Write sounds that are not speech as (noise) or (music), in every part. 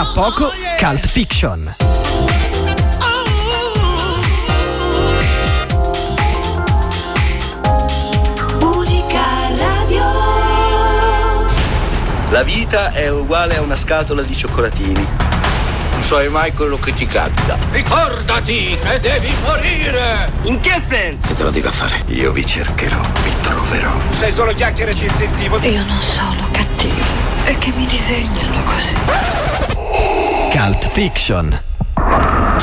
Tra poco, Cult Fiction. La vita è uguale a una scatola di cioccolatini. Non sai mai quello che ti capita. Ricordati che devi morire! In che senso? Che te lo dico a fare? Io vi cercherò, vi troverò. Sei solo chiacchiere ci sentivo. Io non sono cattivo. È che mi disegnano così. Cult Fiction.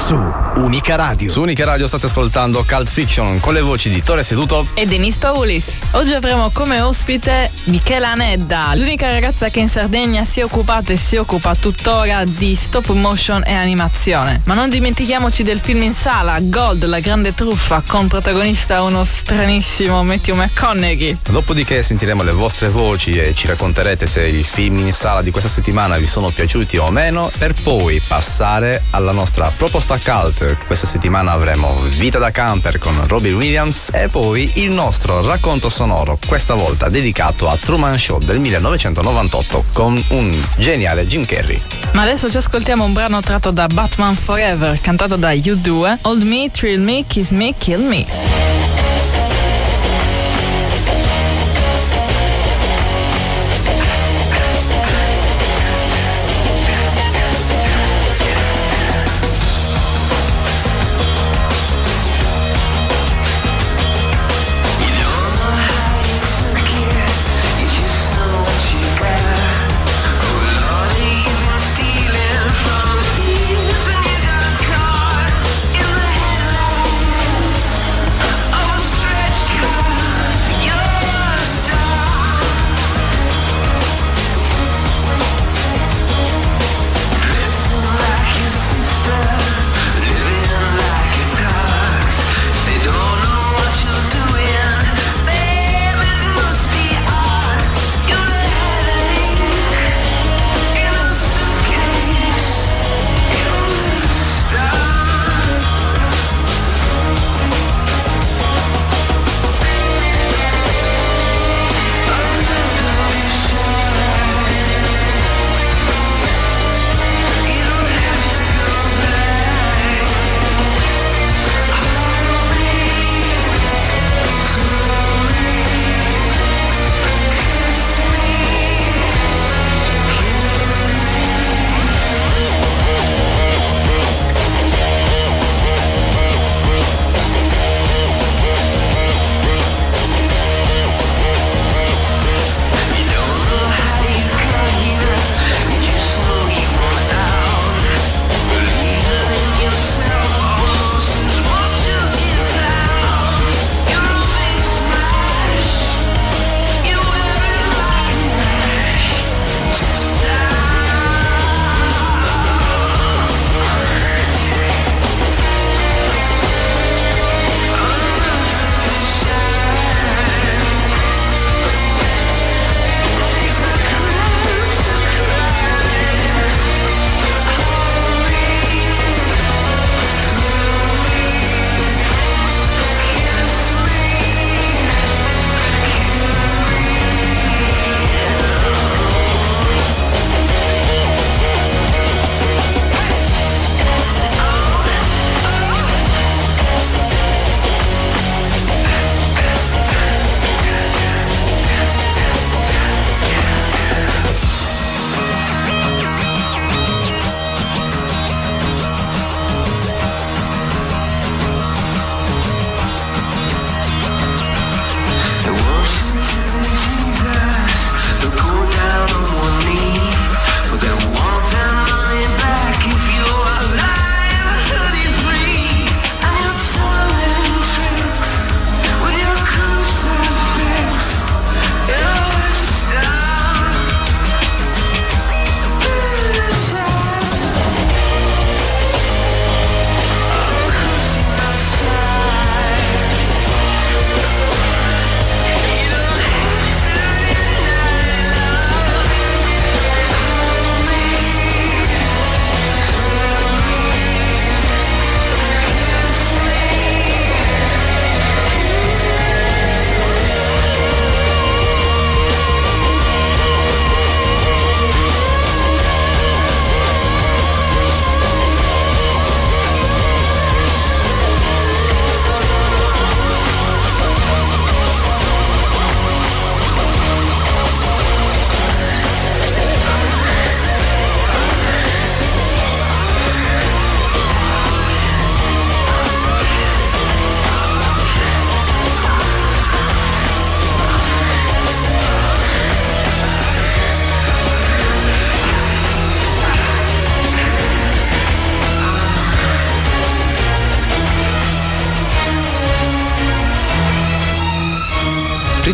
Su Unica Radio. Su Unica Radio state ascoltando Cult Fiction con le voci di Tore Seduto e Denis Paulis. Oggi avremo come ospite Michela Nedda, l'unica ragazza che in Sardegna si è occupata e si occupa tuttora di stop motion e animazione. Ma non dimentichiamoci del film in sala, Gold, la grande truffa, con protagonista uno stranissimo Matthew McConaughey. Dopodiché sentiremo le vostre voci e ci racconterete se i film in sala di questa settimana vi sono piaciuti o meno, per poi passare alla nostra proposta cult. Questa settimana avremo Vita da camper con Robbie Williams e poi il nostro racconto sonoro, questa volta dedicato a Truman Show del 1998 con un geniale Jim Carrey. Ma adesso ci ascoltiamo un brano tratto da Batman Forever, cantato da U2, Old Me, Thrill Me, Kiss Me, Kill Me.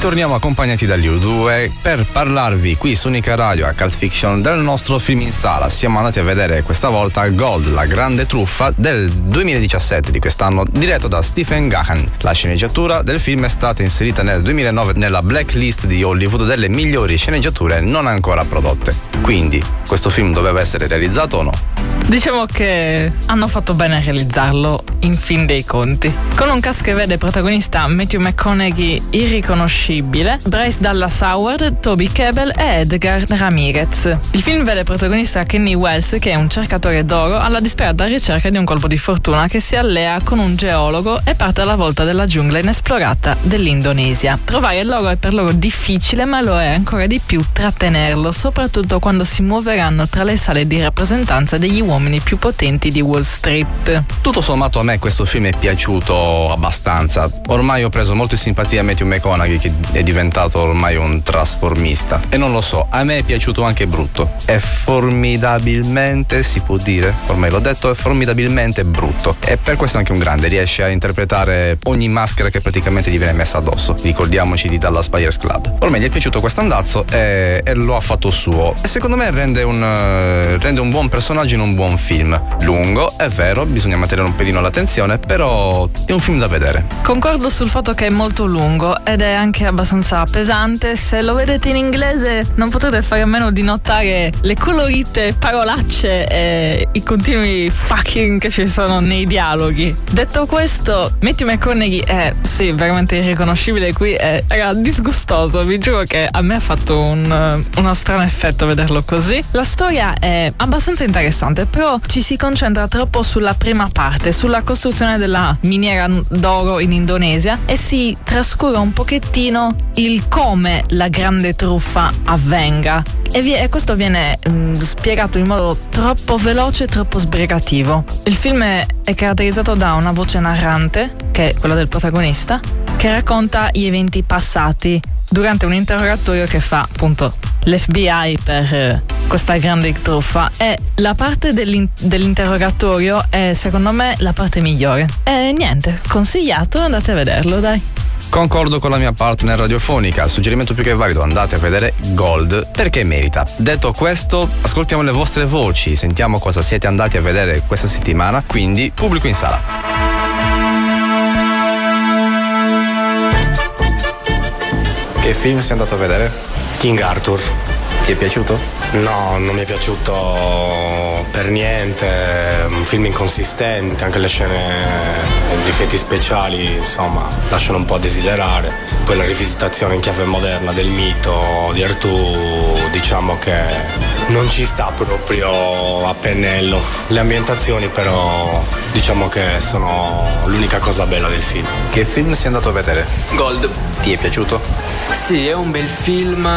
Ritorniamo accompagnati dagli U2 per parlarvi qui su Unica Radio a Cult Fiction del nostro film in sala. Siamo andati a vedere questa volta Gold, la grande truffa del 2017 di quest'anno, diretto da Stephen Gahan. La sceneggiatura del film è stata inserita nel 2009 nella blacklist di Hollywood delle migliori sceneggiature non ancora prodotte. Quindi, questo film doveva essere realizzato o no? Diciamo che hanno fatto bene a realizzarlo in fin dei conti. Con un cast che vede protagonista Matthew McConaughey irriconoscibile, Bryce Dallas Howard, Toby Kebbell e Edgar Ramirez. Il film vede protagonista Kenny Wells che è un cercatore d'oro alla disperata ricerca di un colpo di fortuna che si allea con un geologo e parte alla volta della giungla inesplorata dell'Indonesia. Trovare l'oro è per loro difficile ma lo è ancora di più trattenerlo, soprattutto quando si muoveranno tra le sale di rappresentanza degli uomini uomini più potenti di Wall Street. Tutto sommato a me questo film è piaciuto abbastanza. Ormai ho preso molto simpatia a Matthew McConaughey che è diventato ormai un trasformista. E non lo so, a me è piaciuto anche brutto. È formidabilmente, si può dire, ormai l'ho detto, è formidabilmente brutto. E per questo anche un grande, riesce a interpretare ogni maschera che praticamente gli viene messa addosso. Ricordiamoci di Dallas Buyers Club. Ormai gli è piaciuto questo andazzo e, e lo ha fatto suo. E secondo me rende un, rende un buon personaggio in un buon buon film. Lungo, è vero, bisogna mantenere un pelino l'attenzione, però è un film da vedere. Concordo sul fatto che è molto lungo ed è anche abbastanza pesante. Se lo vedete in inglese non potrete fare a meno di notare le colorite parolacce e i continui fucking che ci sono nei dialoghi. Detto questo, Matthew McConaughey è sì, veramente irriconoscibile qui, è raga, disgustoso. Vi giuro che a me ha fatto un, uno strano effetto vederlo così. La storia è abbastanza interessante però ci si concentra troppo sulla prima parte, sulla costruzione della miniera d'oro in Indonesia e si trascura un pochettino il come la grande truffa avvenga. E, vi- e questo viene mh, mm, spiegato in modo troppo veloce e troppo sbrigativo. Il film è, è caratterizzato da una voce narrante, che è quella del protagonista, che racconta gli eventi passati durante un interrogatorio che fa appunto l'FBI per eh, questa grande truffa e la parte dell'in- dell'interrogatorio è secondo me la parte migliore. E niente, consigliato, andate a vederlo, dai. Concordo con la mia partner radiofonica, il suggerimento più che valido andate a vedere Gold perché merita. Detto questo, ascoltiamo le vostre voci, sentiamo cosa siete andati a vedere questa settimana, quindi pubblico in sala. Che film sei andato a vedere? King Arthur. Ti è piaciuto? No, non mi è piaciuto per niente, un film inconsistente, anche le scene di effetti speciali, insomma, lasciano un po' a desiderare. Poi la rivisitazione in chiave moderna del mito di Artù, diciamo che non ci sta proprio a pennello. Le ambientazioni però diciamo che sono l'unica cosa bella del film. Che film sei andato a vedere? Gold. Ti è piaciuto? Sì, è un bel film,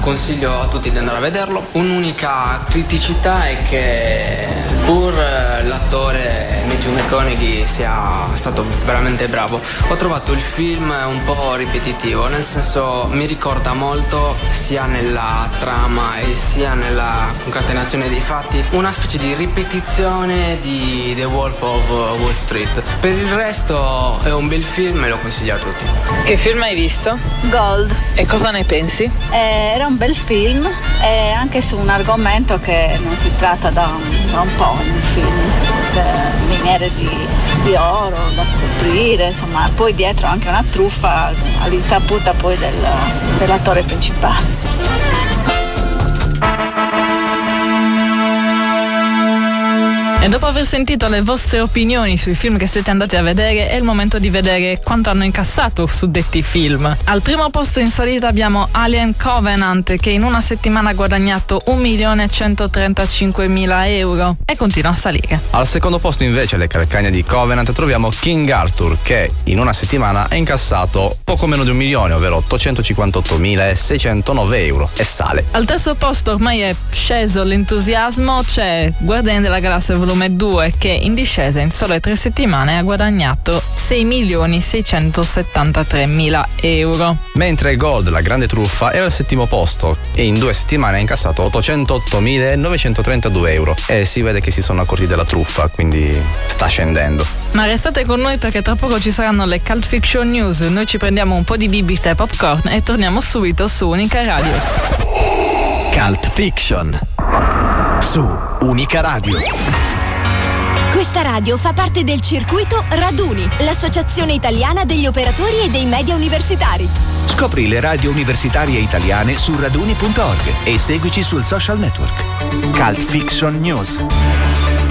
consiglio a tutti di andare a vederlo. Un'unica criticità è che pur l'attore Matthew McConaughey sia stato veramente bravo, ho trovato il film un po' ripetitivo, nel senso mi ricorda molto sia nella trama e sia nella concatenazione dei fatti una specie di ripetizione di The Wolf of Wall Street. Per il resto è un bel film e lo consiglio a tutti. Che film hai visto? Gold. E cosa ne pensi? Eh, era un bel film, eh, anche su un argomento che non si tratta da un, da un po' nel film, miniere di, di, oro da scoprire, insomma, poi dietro anche una truffa all'insaputa poi del, dell'attore principale. E dopo aver sentito le vostre opinioni sui film che siete andati a vedere, è il momento di vedere quanto hanno incassato su detti film. Al primo posto in salita abbiamo Alien Covenant che in una settimana ha guadagnato 1.135.000 euro e continua a salire. Al secondo posto invece le calcagna di Covenant troviamo King Arthur che in una settimana ha incassato poco meno di un milione, ovvero 858.609 euro e sale. Al terzo posto ormai è sceso l'entusiasmo, c'è Guardiani della Galassia volume Volume 2 che in discesa in sole tre settimane ha guadagnato 6 milioni 673 mila euro. Mentre Gold, la grande truffa, era al settimo posto e in due settimane ha incassato 808.932 euro e si vede che si sono accorti della truffa, quindi sta scendendo. Ma restate con noi perché tra poco ci saranno le Cult Fiction News, noi ci prendiamo un po' di bibite e popcorn e torniamo subito su Unica Radio. Cult Fiction su Unica Radio. Questa radio fa parte del circuito Raduni, l'associazione italiana degli operatori e dei media universitari. Scopri le radio universitarie italiane su raduni.org e seguici sul social network. Cult Fiction News.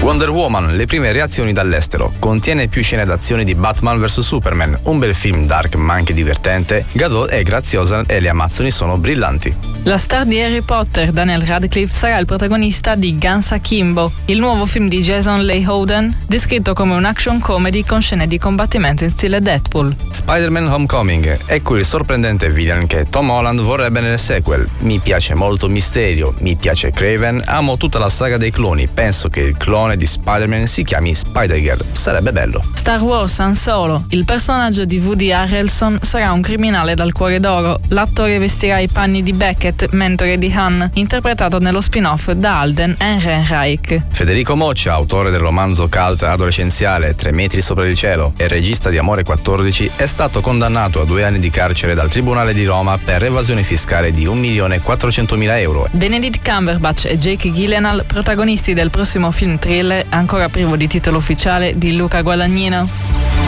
Wonder Woman, le prime reazioni dall'estero. Contiene più scene d'azione di Batman vs Superman, un bel film dark ma anche divertente. Gadot è graziosa e le amazzoni sono brillanti. La star di Harry Potter, Daniel Radcliffe, sarà il protagonista di Guns Akimbo, il nuovo film di Jason Leigh Holden, descritto come un action comedy con scene di combattimento in stile Deadpool. Spider-Man Homecoming, ecco il sorprendente villain che Tom Holland vorrebbe nel sequel. Mi piace molto Misterio, mi piace Craven, amo tutta la saga dei cloni, penso che il clone di Spider-Man si chiami Spider-Girl. Sarebbe bello. Star Wars Han Solo. Il personaggio di Woody Harrelson sarà un criminale dal cuore d'oro. L'attore vestirà i panni di Beckett, mentore di Han, interpretato nello spin-off da Alden Ehrenreich. Federico Moccia, autore del romanzo cult adolescenziale Tre metri sopra il cielo e regista di Amore 14, è stato condannato a due anni di carcere dal Tribunale di Roma per evasione fiscale di 1.400.000 euro. Benedict Cumberbatch e Jake Gyllenhaal, protagonisti del prossimo film thriller ancora privo di titolo ufficiale di Luca Guadagnino.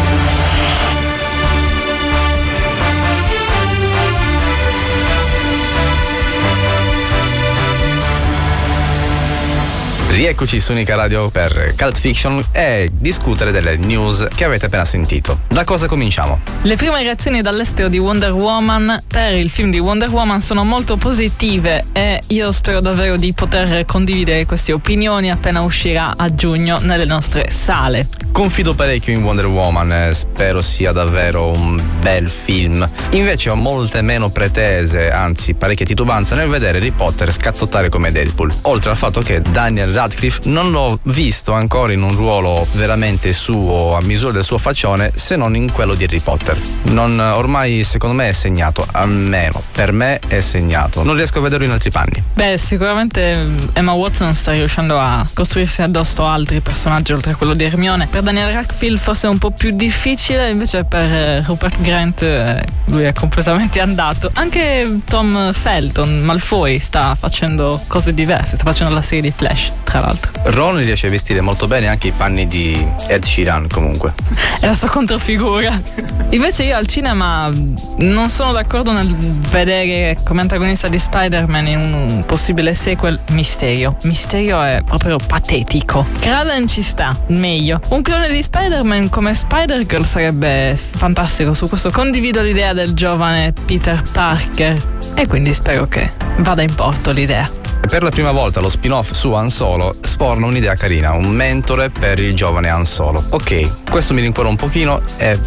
Rieccoci su Unica Radio per Cult Fiction e discutere delle news che avete appena sentito. Da cosa cominciamo? Le prime reazioni dall'estero di Wonder Woman per il film di Wonder Woman sono molto positive e io spero davvero di poter condividere queste opinioni appena uscirà a giugno nelle nostre sale. Confido parecchio in Wonder Woman, eh, spero sia davvero un bel film. Invece ho molte meno pretese, anzi parecchia titubanza nel vedere Harry Potter scazzottare come Deadpool. Oltre al fatto che Daniel Radcliffe non l'ho visto ancora in un ruolo veramente suo, a misura del suo faccione, se non in quello di Harry Potter. Non, ormai secondo me è segnato, almeno per me è segnato. Non riesco a vederlo in altri panni. Beh, sicuramente Emma Watson sta riuscendo a costruirsi addosso altri personaggi oltre a quello di Hermione. Per Daniel Radcliffe forse è un po' più difficile, invece per Rupert Grant eh, lui è completamente (laughs) andato. Anche Tom Felton, Malfoy, sta facendo cose diverse, sta facendo la serie di Flash, tra l'altro. Ron riesce a vestire molto bene anche i panni di Ed Sheeran comunque. È la sua controfigura. Invece io al cinema non sono d'accordo nel vedere come antagonista di Spider-Man in un possibile sequel Misterio. Misterio è proprio patetico. Kraven ci sta, meglio. Un clone di Spider-Man come Spider-Girl sarebbe fantastico. Su questo condivido l'idea del giovane Peter Parker. E quindi spero che vada in porto l'idea. E per la prima volta lo spin-off su Han Solo sporna un'idea carina, un mentore per il giovane Han Solo. Ok, questo mi rincuora un pochino e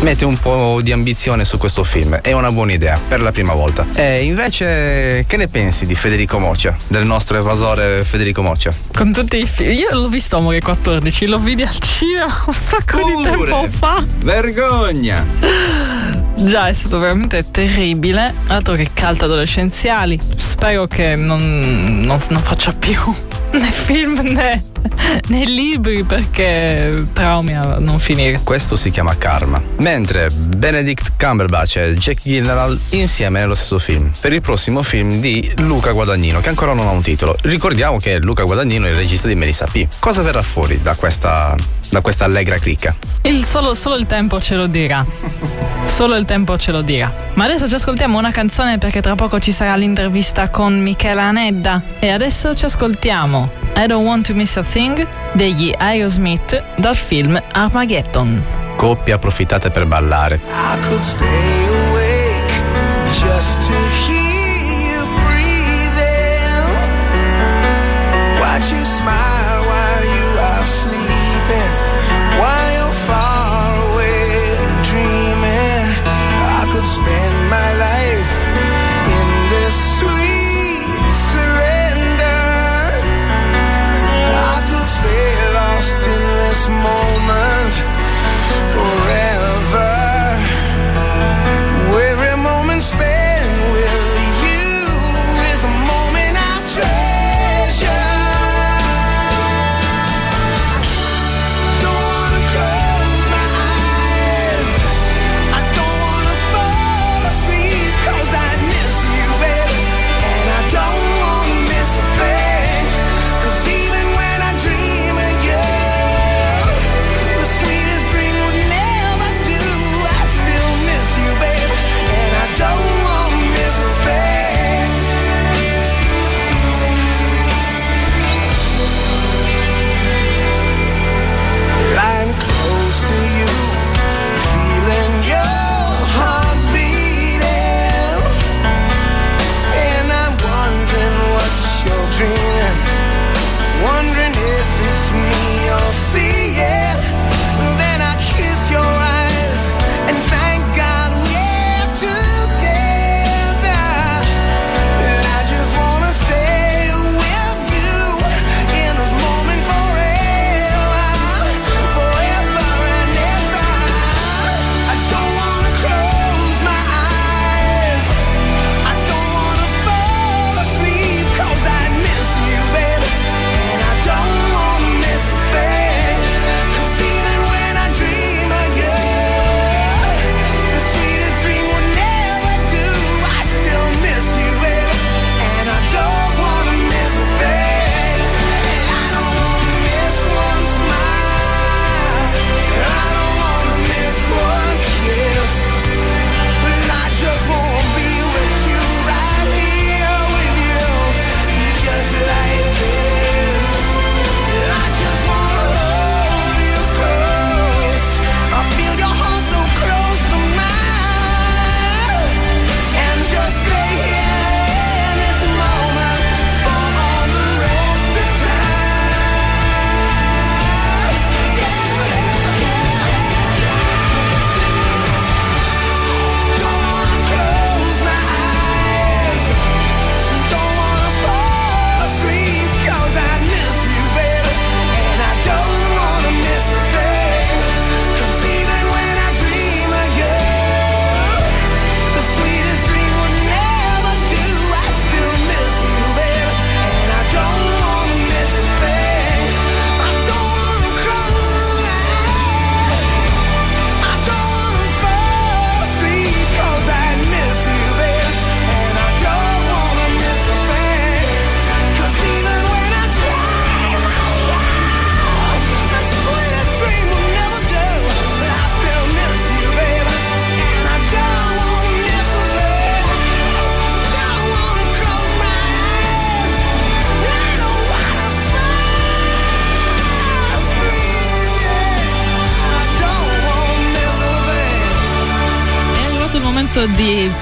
mette un po' di ambizione su questo film. È una buona idea, per la prima volta. E invece, che ne pensi di Federico Moccia? Del nostro evasore Federico Moccia? Con tutti i film. Io l'ho visto Amore 14, lo vidi al cinema un sacco Pure. di tempo fa. Vergogna! (laughs) Già, è stato veramente terribile. Altro che cult adolescenziali. Spero che non, non, non faccia più (laughs) né film né, (laughs) né libri perché traumi a non finire. Questo si chiama karma. Mentre Benedict Cumberbatch e Jack Gyllenhaal insieme nello stesso film. Per il prossimo film di Luca Guadagnino, che ancora non ha un titolo. Ricordiamo che Luca Guadagnino è il regista di Melissa P. Cosa verrà fuori da questa, da questa allegra clicca? Il solo, solo il tempo ce lo dirà. Solo il tempo ce lo dirà. Ma adesso ci ascoltiamo una canzone perché tra poco ci sarà l'intervista con Michela Anedda. E adesso ci ascoltiamo I Don't Want to Miss a Thing degli Aerosmith dal film Armageddon. Coppie approfittate per ballare. I could stay awake just to hear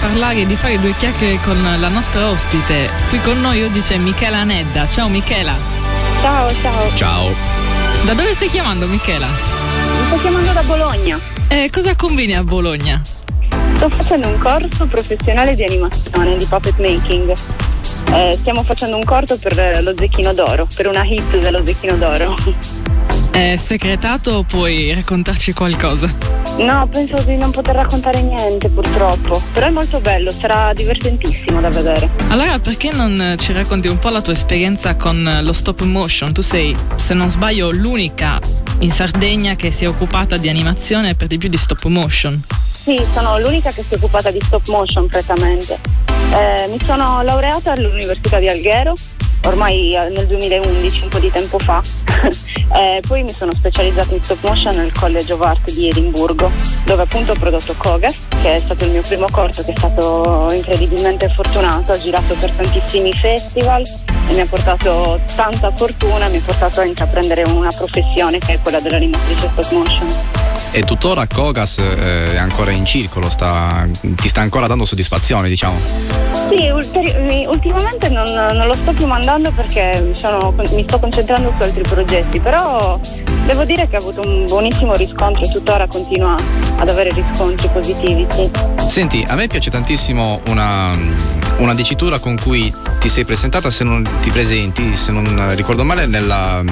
parlare e di fare due chiacchiere con la nostra ospite. Qui con noi oggi c'è Michela Nedda. Ciao Michela. Ciao, ciao. Ciao. Da dove stai chiamando Michela? Mi sto chiamando da Bologna. E cosa combini a Bologna? Sto facendo un corso professionale di animazione, di puppet making. Eh, stiamo facendo un corso per lo Zecchino d'Oro, per una hit dello Zecchino d'Oro. (laughs) È segretato o puoi raccontarci qualcosa? No, penso di non poter raccontare niente purtroppo, però è molto bello, sarà divertentissimo da vedere. Allora perché non ci racconti un po' la tua esperienza con lo stop motion? Tu sei, se non sbaglio, l'unica in Sardegna che si è occupata di animazione e per di più di stop motion. Sì, sono l'unica che si è occupata di stop motion prettamente. Eh, mi sono laureata all'Università di Alghero, ormai eh, nel 2011, un po' di tempo fa. (laughs) eh, poi mi sono specializzata in stop motion nel College of Art di Edimburgo, dove appunto ho prodotto Kogas, che è stato il mio primo corto, che è stato incredibilmente fortunato, ha girato per tantissimi festival e mi ha portato tanta fortuna, mi ha portato a intraprendere una professione che è quella dell'animatrice stop motion. E tuttora Kogas eh, è ancora in circolo, sta, ti sta ancora dando soddisfazione, diciamo. Sì, ulteri- ultimamente non, non, lo sto più mandando perché mi, sono, mi, sto concentrando su altri progetti, però devo dire che ha avuto un buonissimo riscontro e tuttora continua ad avere riscontri positivi. Sì. Senti, a me piace tantissimo una, una dicitura con cui ti sei presentata, se non ti presenti, se non ricordo male, nella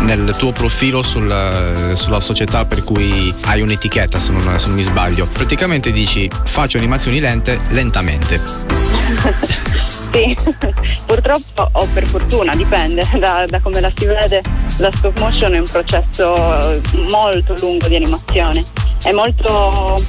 nel tuo profilo sul, sulla società per cui hai un'etichetta se non, se non mi sbaglio. Praticamente dici faccio animazioni lente lentamente. (laughs) sì, (laughs) purtroppo o per fortuna, dipende (laughs) da, da, come la si vede, la stop motion è un processo molto lungo di animazione, è molto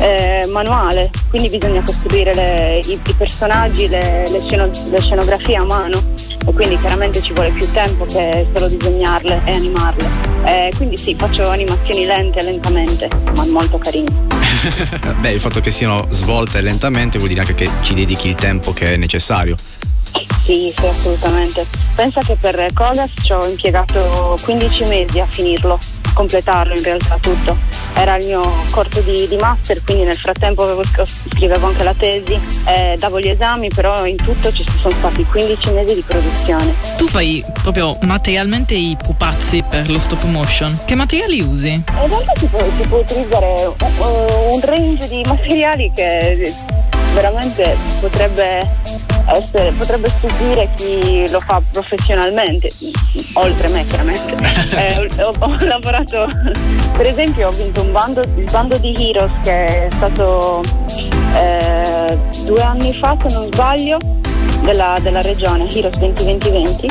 eh, manuale, quindi bisogna costruire le, i, i, personaggi, le, le, sceno, le scenografie a mano e quindi chiaramente ci vuole più tempo che solo disegnarle e animarle. Eh, quindi sì, faccio animazioni lente, lentamente, ma molto carine. (laughs) Beh, il fatto che siano svolte lentamente vuol dire anche che ci dedichi il tempo che è necessario. Sì, sì, assolutamente. Pensa che per Kodas ci ho impiegato 15 mesi a finirlo, completarlo in realtà tutto. Era il mio corso di, di master, quindi nel frattempo avevo, scrivevo anche la tesi, eh, davo gli esami, però in tutto ci sono stati 15 mesi di produzione. Tu fai proprio materialmente i pupazzi per lo stop motion. Che materiali usi? In realtà si può, si può utilizzare un, un range di materiali che veramente potrebbe essere, potrebbe stupire chi lo fa professionalmente, oltre me chiaramente. (laughs) eh, ho, ho, lavorato, per esempio ho vinto un bando, il bando di Heroes che è stato eh, due anni fa se non sbaglio. Della, della regione Heroes 2020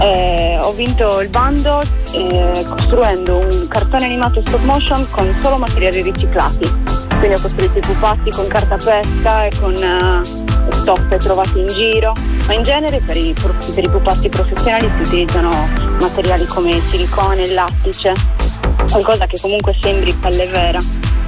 eh, ho vinto il bando eh, costruendo un cartone animato stop motion con solo materiali riciclati quindi ho costruito i pupazzi con carta pesca e con uh, stoffe trovate in giro, ma in genere per i, per i pupazzi professionali si utilizzano materiali come il silicone, il lattice, qualcosa che comunque sembri pelle vera.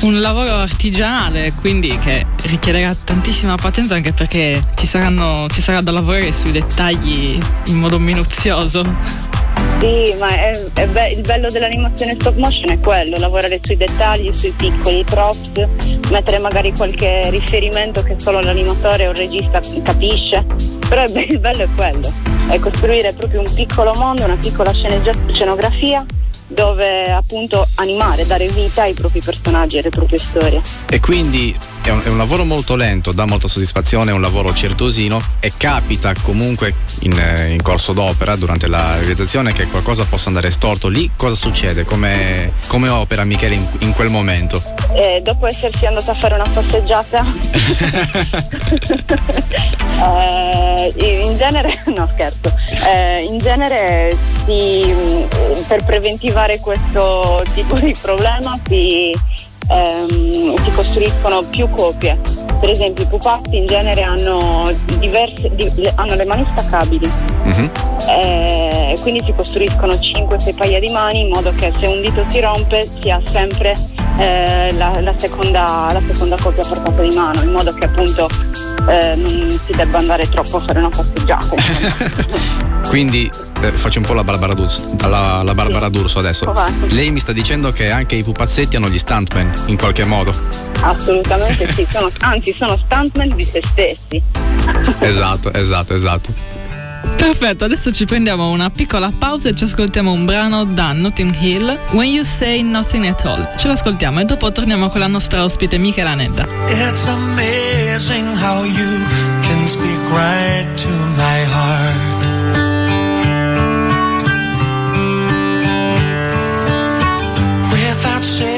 Un lavoro artigianale, quindi che richiederà tantissima pazienza anche perché ci, saranno, ci sarà da lavorare sui dettagli in modo minuzioso. Sì, ma è, è be- il bello dell'animazione stop motion è quello, lavorare sui dettagli, sui piccoli props, mettere magari qualche riferimento che solo l'animatore o il regista capisce, però be- il bello è quello, è costruire proprio un piccolo mondo, una piccola scenografia dove appunto animare, dare vita ai propri personaggi e alle proprie storie. E quindi è un, è un, lavoro molto lento, dà molta soddisfazione, è un lavoro certosino e capita comunque in, in, corso d'opera durante la realizzazione che qualcosa possa andare storto. Lì cosa succede? Come, come opera Michele in, in quel momento? Eh, dopo essersi andata a fare una passeggiata, (laughs) eh, in genere, (laughs) no scherzo, eh, in genere si, per preventivare questo tipo di problema si ehm, si costruiscono più copie. Per esempio i pupazzi in genere hanno, diverse, di, hanno le mani staccabili, mm-hmm. eh, quindi si costruiscono 5-6 paia di mani in modo che se un dito si rompe si ha sempre eh, la, la, seconda, la, seconda, copia portata di mano, in modo che appunto eh, non si debba andare troppo a fare una passeggiata. (laughs) quindi eh, faccio un po' la Barbara D'Urso, la, la Barbara D'Urso adesso. Lei mi sta dicendo che anche i pupazzetti hanno gli stuntman in qualche modo. Assolutamente sì, sono, anzi sono stuntman di se stessi. (laughs) Esatto, esatto, esatto. Perfetto, adesso ci prendiamo una piccola pausa e ci ascoltiamo un brano da Notting Hill, When You Say Nothing at All. Ce l'ascoltiamo e dopo torniamo con la nostra ospite Michela Nedda. It's amazing how you can speak right to my heart. Without saying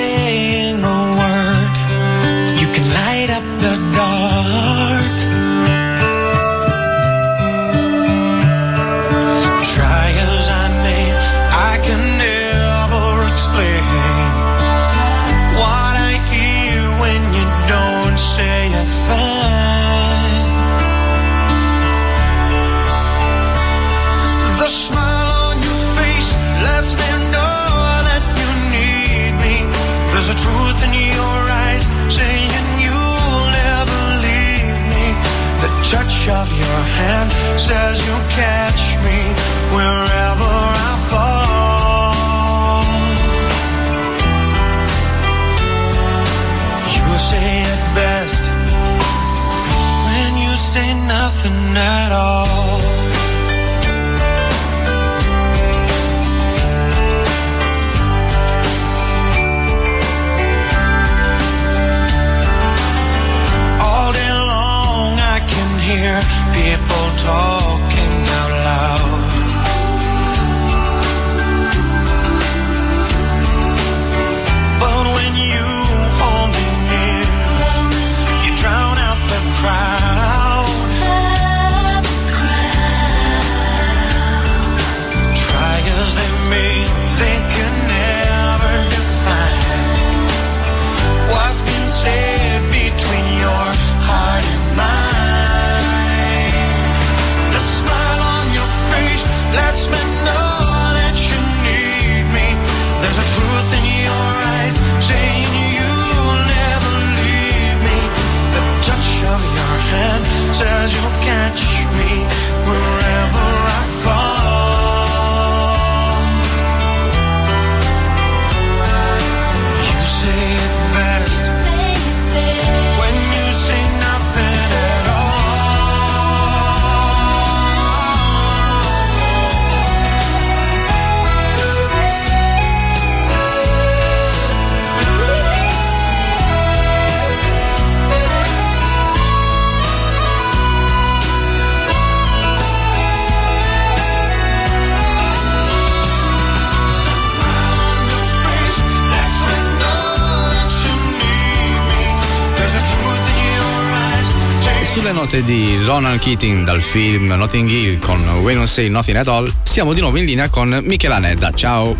note di Ronald Keating dal film Notting Hill con We Don't Say Nothing at All, siamo di nuovo in linea con Michela Nedda. Ciao!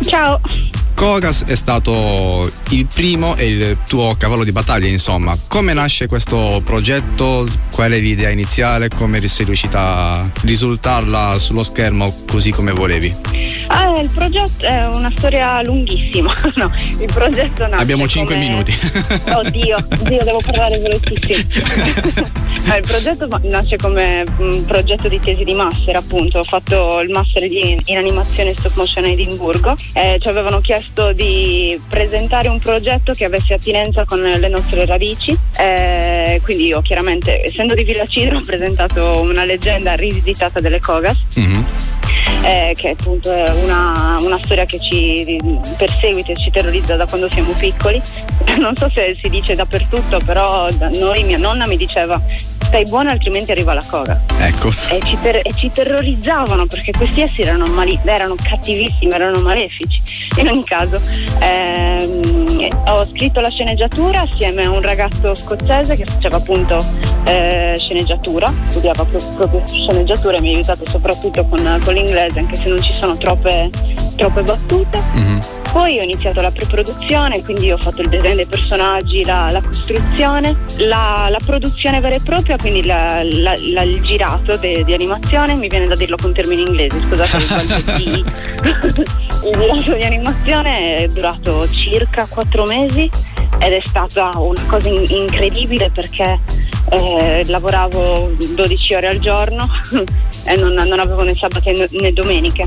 Ciao. Kogas è stato il primo e il tuo cavallo di battaglia, insomma. Come nasce questo progetto? Qual è l'idea iniziale? Come sei riuscita a risultarla sullo schermo così come volevi? Ah, il progetto è una storia lunghissima. (laughs) no, il progetto nasce Abbiamo 5 come- minuti. (laughs) Oddio, Dio, devo parlare velocissimo. (laughs) Eh, il progetto nasce come un progetto di tesi di master, appunto. Ho fatto il master in animazione stop motion a Edimburgo e ci avevano chiesto di presentare un progetto che avesse attinenza con le nostre radici. Eh, quindi io chiaramente, essendo di Villa Cidro, ho presentato una leggenda rivisitata delle Kogas eh, che appunto è una, una storia che ci perseguita e ci terrorizza da quando siamo piccoli. Non so se si dice dappertutto, però da noi mia nonna mi diceva stai buono altrimenti arriva la coga. Ecco. E ci, ter- e ci terrorizzavano perché questi esseri erano, mali- erano cattivissimi, erano malefici. In ogni caso, ehm, ho scritto la sceneggiatura assieme a un ragazzo scozzese che faceva appunto eh, sceneggiatura, studiava pro- proprio sceneggiatura e mi ha aiutato soprattutto con, con l'inglese, anche se non ci sono troppe, troppe battute. Poi ho iniziato la preproduzione, quindi ho fatto il design dei personaggi, la, la costruzione, la, la produzione vera e propria, quindi la- il girato de- di animazione, mi viene da dirlo con termini inglesi, scusate, di- (laughs) il girato di animazione è durato circa quattro mesi ed è stata una cosa in- incredibile perché eh, lavoravo 12 ore al giorno (laughs) e non, non avevo né sabati né, né domeniche.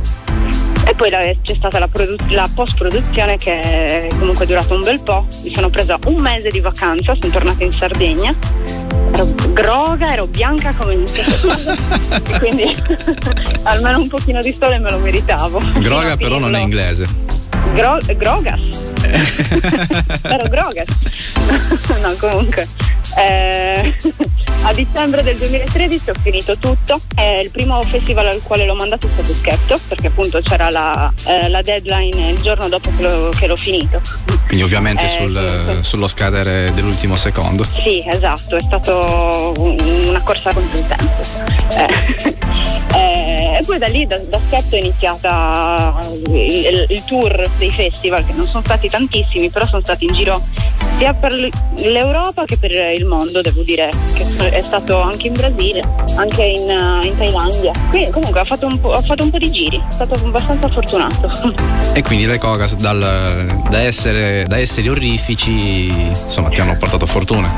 E poi la- c'è stata la, produ- la post-produzione che è comunque durata un bel po'. Mi sono presa un mese di vacanza, sono tornata in Sardegna. Ero groga, ero bianca come iniziato. e (laughs) quindi (laughs) almeno un pochino di sole me lo meritavo. Groga però non è inglese. Gro- grogas. (laughs) Ero grogas. no, comunque. Eh, (laughs) a dicembre del 2013 ho finito tutto. Eh, il primo festival al quale l'ho mandato è stato Scherzo, perché appunto c'era la, eh, la deadline il giorno dopo che l'ho, che l'ho finito. Quindi ovviamente Eh, sul- sullo scadere dell'ultimo secondo. Sì, esatto, è stato un- una corsa contro il tempo. (laughs) E poi da lì, da, da scherzo, è iniziata il, il tour dei festival, che non sono stati tantissimi, però sono stati in giro sia per l'Europa che per il mondo, devo dire, che è stato anche in Brasile, anche in, in Thailandia. Quindi comunque ha fatto, ha fatto un po' di giri, è stato abbastanza fortunato. (laughs) E quindi le Cogas dal- da, essere, da esseri orrifici, insomma, ti hanno portato fortuna.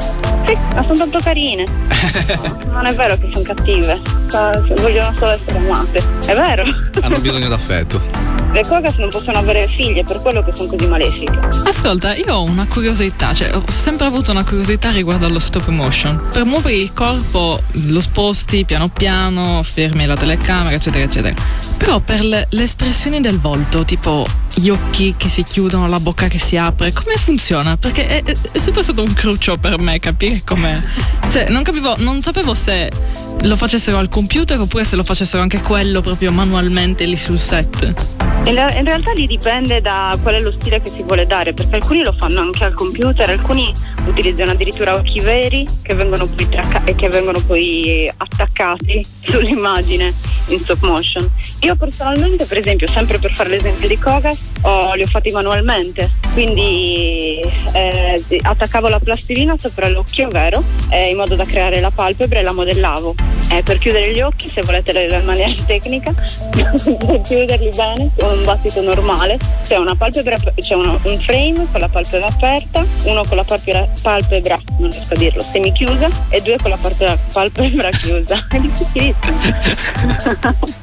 Sì, ma sono tanto carine. No, (laughs) non è vero che sono cattive, so- vogliono solo essere amate. È vero. Hanno bisogno (laughs) d'affetto. Le Kogas non possono avere figlie per quello che sono così malefiche. Ascolta, io ho una curiosità, cioè ho sempre avuto una curiosità riguardo allo stop motion. Per muovere il corpo lo sposti piano piano, fermi la telecamera, eccetera, eccetera. Però per le, le espressioni del volto, tipo gli occhi che si chiudono, la bocca che si apre, come funziona? Perché è, è- è sempre stato un cruccio per me capire come. Cioè, non capivo, non sapevo se lo facessero al computer oppure se lo facessero anche quello proprio manualmente lì sul set. In, re- in realtà lì dipende da qual è lo stile che si vuole dare, perché alcuni lo fanno anche al computer, alcuni utilizzano addirittura occhi veri che vengono poi, tracca- che vengono poi attaccati (laughs) sull'immagine in stop motion. Io personalmente, per esempio, sempre per fare l'esempio di Kogas, ho- li ho fatti manualmente, quindi eh, attaccavo la plastilina sopra l'occhio vero eh, in modo da creare la palpebra e la modellavo. Eh, per chiudere gli occhi, se volete la, maniera (laughs) tecnica, (laughs) per chiuderli bene un battito normale, c'è una palpebra, c'è uno- un frame con la palpebra aperta, uno con la palpebra, palpebra non riesco a dirlo, semichiusa e due con la palpebra, palpebra chiusa. È (laughs) difficilissimo.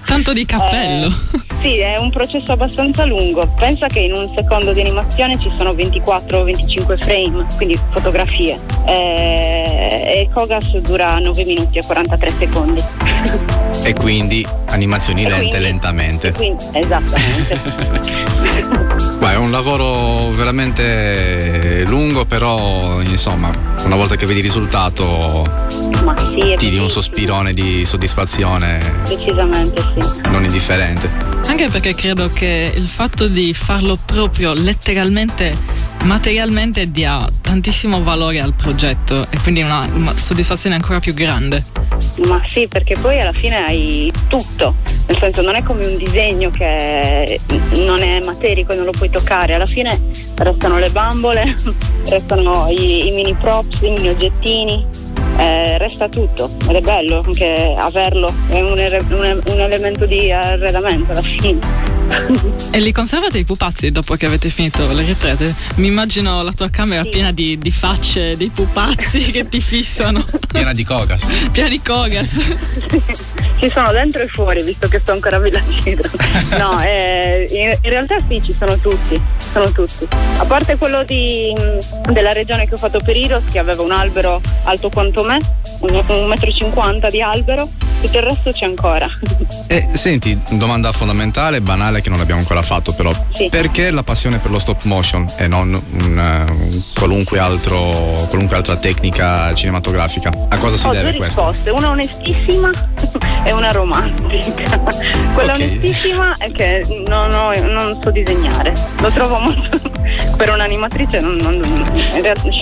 Tanto di cappello. Eh, sì, è un processo abbastanza lungo. Pensa che in un secondo di animazione ci sono 24-25 frame, quindi fotografie. Eh, e Kogas dura 9 minuti e 43 secondi. E quindi animazioni E lente quindi- lentamente. Quindi, esattamente. (laughs) Beh, è un lavoro veramente lungo, però insomma, una volta che vedi il risultato sì, ti di un sospirone di soddisfazione decisamente sì. non indifferente. Anche perché credo che il fatto di farlo proprio letteralmente, materialmente, dia tantissimo valore al progetto e quindi una, soddisfazione ancora più grande. Ma sì, perché poi alla fine hai tutto, nel senso non è come un disegno che non è materico e non lo puoi toccare, alla fine restano le bambole, (laughs) restano i, i mini props, i mini oggettini, eh, resta tutto ed è bello anche averlo, è un, un- un elemento di arredamento alla fine. (laughs) E li conservate i pupazzi dopo che avete finito le riprese? Mi immagino la tua camera piena di, di facce dei pupazzi (laughs) che ti fissano. Piena di cogas. Piena di cogas. (laughs) Ci sono dentro e fuori, visto che sto ancora a Villa Cidro. (laughs) No, eh, in, in realtà sì, ci sono tutti, sono tutti. A parte quello di, mh, della regione che ho fatto per Iros, che aveva un albero alto quanto me, un, un metro e cinquanta di albero, tutto il resto c'è ancora. E senti, domanda fondamentale, banale che non abbiamo ancora fatto però. Sì. Perché la passione per lo stop motion e non un, eh, un qualunque, altro, qualunque altra tecnica cinematografica? A cosa si Ho deve due questo? risposte, una onestissima (laughs) e una romantica. (laughs) Quella Ok. onestissima è che non, ho- non so disegnare, lo trovo molto (laughs) per un'animatrice non, non,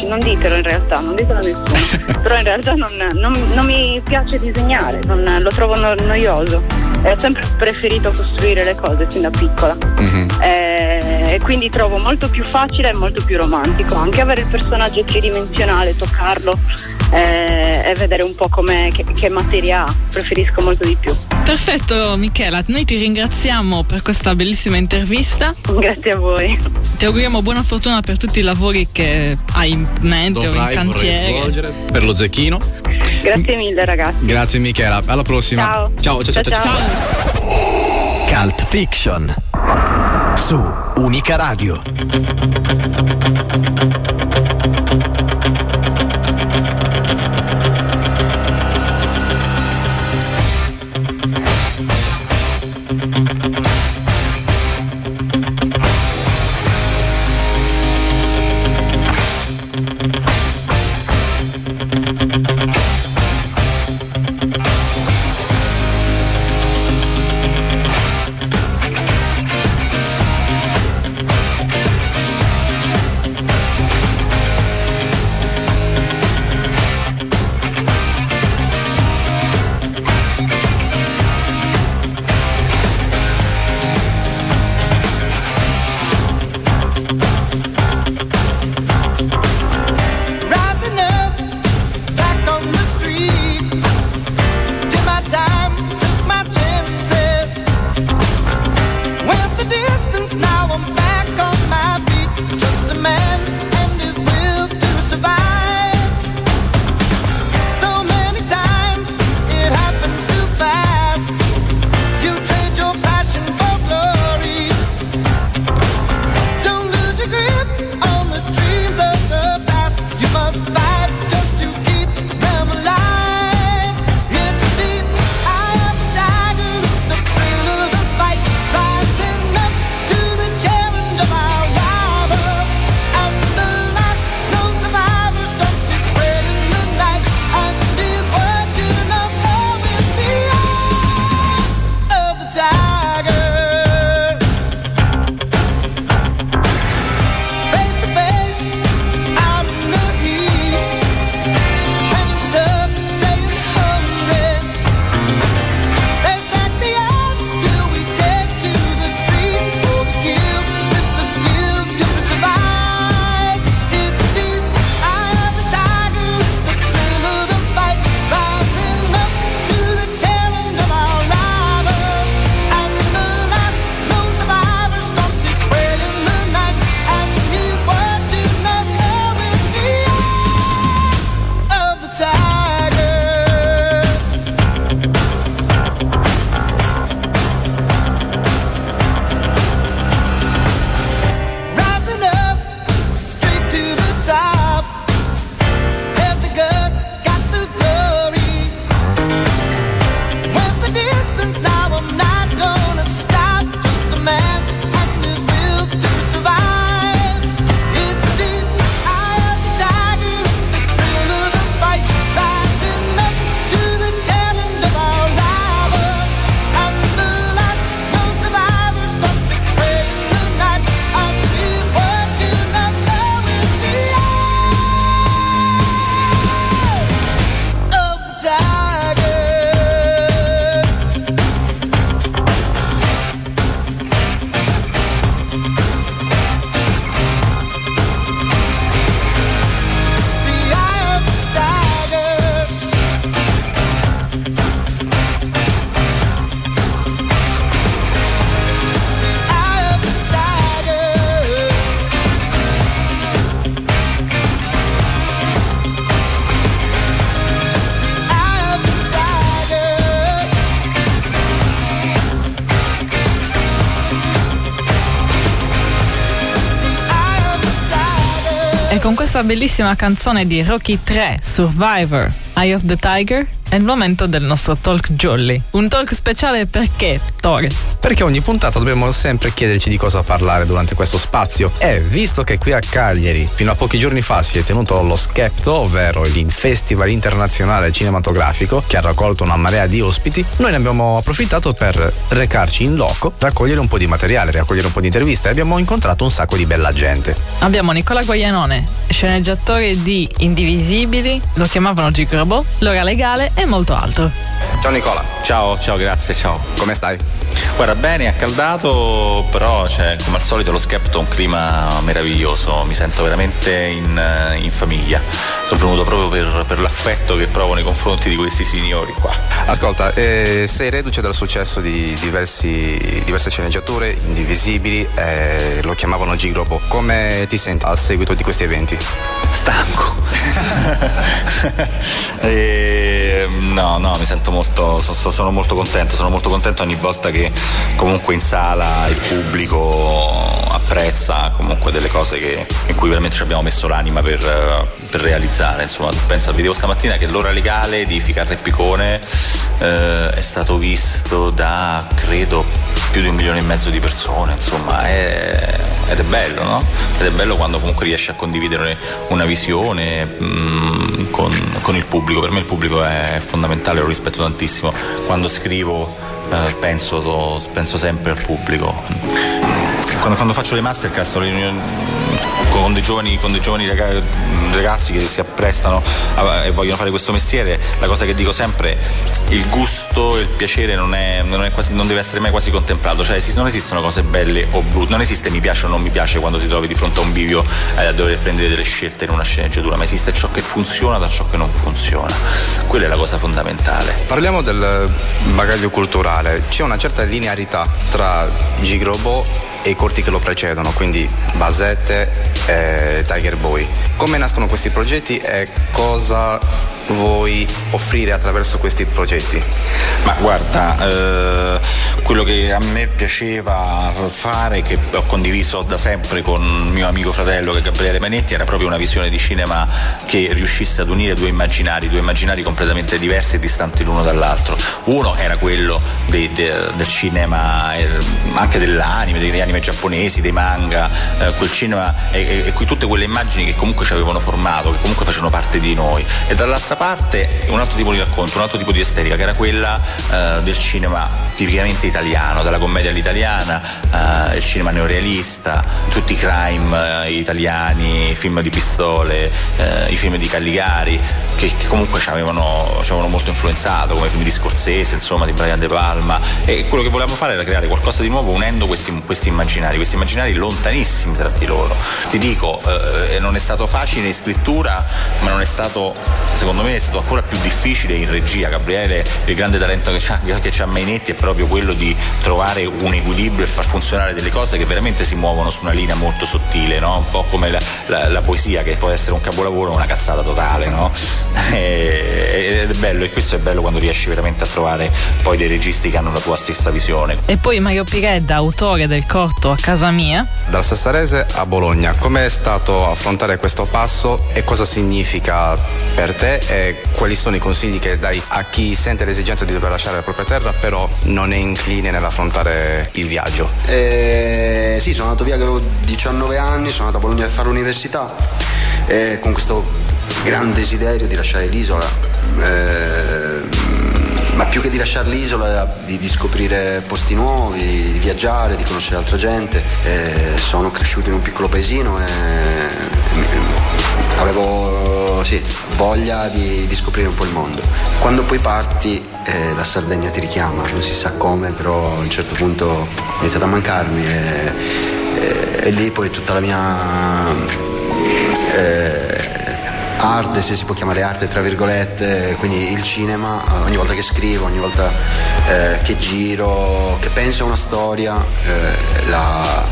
non ditelo in realtà, non ditelo a nessuno, (laughs) però in realtà non, non- mi piace disegnare, non- lo trovo no- noioso. Ho sempre preferito costruire le cose fin da piccola. Mhm. Eh, e quindi trovo molto più facile e molto più romantico anche avere il personaggio tridimensionale, toccarlo eh, e vedere un po' come, che, che materia ha, preferisco molto di più. Perfetto Michela, noi ti ringraziamo per questa bellissima intervista. Grazie a voi. Ti auguriamo buona fortuna per tutti i lavori che hai in mente o in Dovrai, cantiere. svolgere per lo zecchino. Grazie mille ragazzi. Grazie Michela, alla prossima. Ciao. ciao, ciao. ciao, ciao. Ciao, ciao. Cult Fiction. su Unica Radio. Questa bellissima canzone di Rocky 3, Survivor, Eye of the Tiger, è il momento del nostro talk jolly. Un talk speciale perché, Tore? Perché ogni puntata dobbiamo sempre chiederci di cosa parlare durante questo spazio. E visto che qui a Cagliari, fino a pochi giorni fa, si è tenuto lo Skepto, ovvero il Festival Internazionale Cinematografico, che ha raccolto una marea di ospiti, noi ne abbiamo approfittato per recarci in loco, raccogliere un po' di materiale, raccogliere un po' di interviste e abbiamo incontrato un sacco di bella gente. Abbiamo Nicola Guaglianone, sceneggiatore di Indivisibili, lo chiamavano Gigrobo, L'ora legale e molto altro. Ciao Nicola. Ciao, ciao, grazie, ciao. Come stai? Guarda, bene, accaldato, però c'è come al solito lo Skepto un clima meraviglioso, mi sento veramente in, eh, in famiglia. Sono venuto proprio per, per l'affetto che provo nei confronti di questi signori qua. Ascolta, eh, sei reduce dal successo di diversi, diverse sceneggiature, indivisibili, eh, lo chiamavano Gigrobo. Come ti senti al seguito di questi eventi? Stanco, (laughs) E, no, no, mi sento molto, so- so- sono molto contento, sono molto contento ogni volta che comunque in sala il pubblico apprezza comunque delle cose che- in cui veramente ci abbiamo messo l'anima per, per realizzare. Insomma, pensa, vedevo stamattina che l'ora legale di Ficarra e Picone eh, è stato visto da credo più di un milione e mezzo di persone, insomma, è- ed è bello, no? Ed è bello quando comunque riesci a condividere una visione mm, con, con il pubblico. Per me il pubblico è fondamentale, lo rispetto tantissimo. Quando scrivo eh, penso, penso sempre al pubblico. Quando, quando faccio le masterclass con dei giovani, con dei giovani raga- ragazzi che si apprestano a- e vogliono fare questo mestiere, la cosa che dico sempre il gusto e il piacere non, è, non, è quasi, non deve essere mai quasi contemplato, cioè non esistono cose belle o brutte, non esiste mi piace o non mi piace quando ti trovi di fronte a un bivio eh, a dover prendere delle scelte in una sceneggiatura, ma esiste ciò che funziona da ciò che non funziona. Quella è la cosa fondamentale. Parliamo del bagaglio culturale. C'è una certa linearità tra Gigrobo e i corti che lo precedono, quindi Basette e Tiger Boy. Come nascono questi progetti e cosa vuoi offrire attraverso questi progetti? Ma guarda, eh, quello che a me piaceva fare, che ho condiviso da sempre con il mio amico fratello che è Gabriele Manetti, era proprio una visione di cinema che riuscisse ad unire due immaginari, due immaginari completamente diversi e distanti l'uno dall'altro. Uno era quello dei- de- del cinema, eh, anche dell'anime, degli anime giapponesi, dei manga, eh, quel cinema e, e- e tutte quelle immagini che comunque ci avevano formato, che comunque facevano parte di noi. E dall'altra parte un altro tipo di racconto, un altro tipo di estetica, che era quella eh, del cinema tipicamente italiano, della commedia all'italiana, eh, il cinema neorealista, tutti i crime eh, italiani, i film di pistole, eh, i film di Calligari, che, che comunque ci avevano, ci avevano molto influenzato, come i film di Scorsese, insomma, di Brian De Palma. E quello che volevamo fare era creare qualcosa di nuovo unendo questi, questi immaginari, questi immaginari lontanissimi tra di loro. Ti dico, eh, non è stato facile in scrittura, ma non è stato, secondo me, è stato ancora più difficile in regia. Gabriele, il grande talento che c'ha, che c'ha Mainetti è proprio quello di trovare un equilibrio e far funzionare delle cose che veramente si muovono su una linea molto sottile, no? un po' come la, la- la poesia che può essere un capolavoro o una cazzata totale. No? (laughs) E- Ed è bello, e questo è bello quando riesci veramente a trovare poi dei registi che hanno la tua stessa visione. E poi Mario Piredda, autore del corto A casa mia. Dal Sassarese a Bologna, com'è stato affrontare questo passo e cosa significa per te e quali sono i consigli che dai a chi sente l'esigenza di dover lasciare la propria terra però non è incline nell'affrontare il viaggio? Eh, sì, sono andato via avevo 19 anni, sono andato a Bologna a fare l'università eh, con questo gran desiderio di lasciare l'isola. Eh, ma più che di lasciare l'isola di, di scoprire posti nuovi, di viaggiare, di conoscere altra gente. Eh, sono cresciuto in un piccolo paesino e mi- avevo sì, voglia di, di scoprire un po' il mondo. Quando poi parti eh, la Sardegna ti richiama, non si sa come, però a un certo punto è iniziato a mancarmi e, e- e lì poi tutta la mia eh, arte, se si può chiamare arte tra virgolette, quindi il cinema, eh, ogni volta che scrivo, ogni volta eh, che giro, che penso a una storia, eh, la,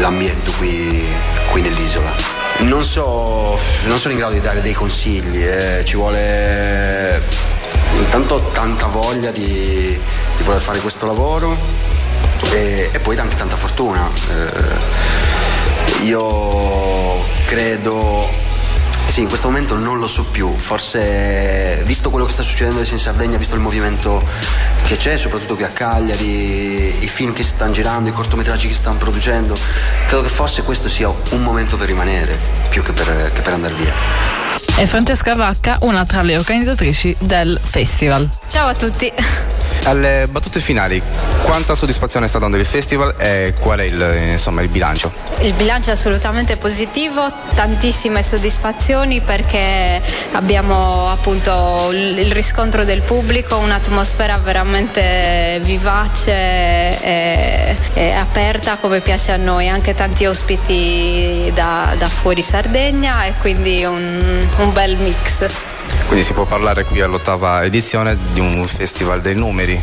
l'ambiento qui, qui nell'isola. Non so, non sono in grado di dare dei consigli, eh, ci vuole intanto tanta voglia di, di voler fare questo lavoro e, e poi anche tanta fortuna. Eh, io credo sì, in questo momento non lo so più, forse visto quello che sta succedendo adesso in Sardegna, visto il movimento che c'è, soprattutto qui a Cagliari, i film che si stanno girando, i cortometraggi che si stanno producendo, credo che forse questo sia un momento per rimanere più che per, che per andare via. E Francesca Vacca, una tra le organizzatrici del festival. Ciao a tutti. Alle battute finali, quanta soddisfazione sta dando il festival e qual è il, insomma, il bilancio? Il bilancio è assolutamente positivo, tantissime soddisfazioni perché abbiamo appunto il riscontro del pubblico, un'atmosfera veramente vivace e, e aperta come piace a noi, anche tanti ospiti da, da fuori Sardegna e quindi un, un bel mix. Quindi si può parlare qui all'ottava edizione di un festival dei numeri.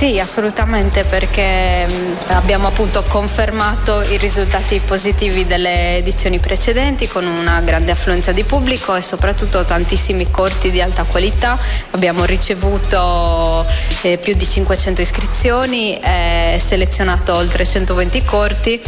Sì, assolutamente perché mh, abbiamo appunto confermato i risultati positivi delle edizioni precedenti con una grande affluenza di pubblico e soprattutto tantissimi corti di alta qualità. Abbiamo ricevuto eh, più di 500 iscrizioni e selezionato oltre 120 corti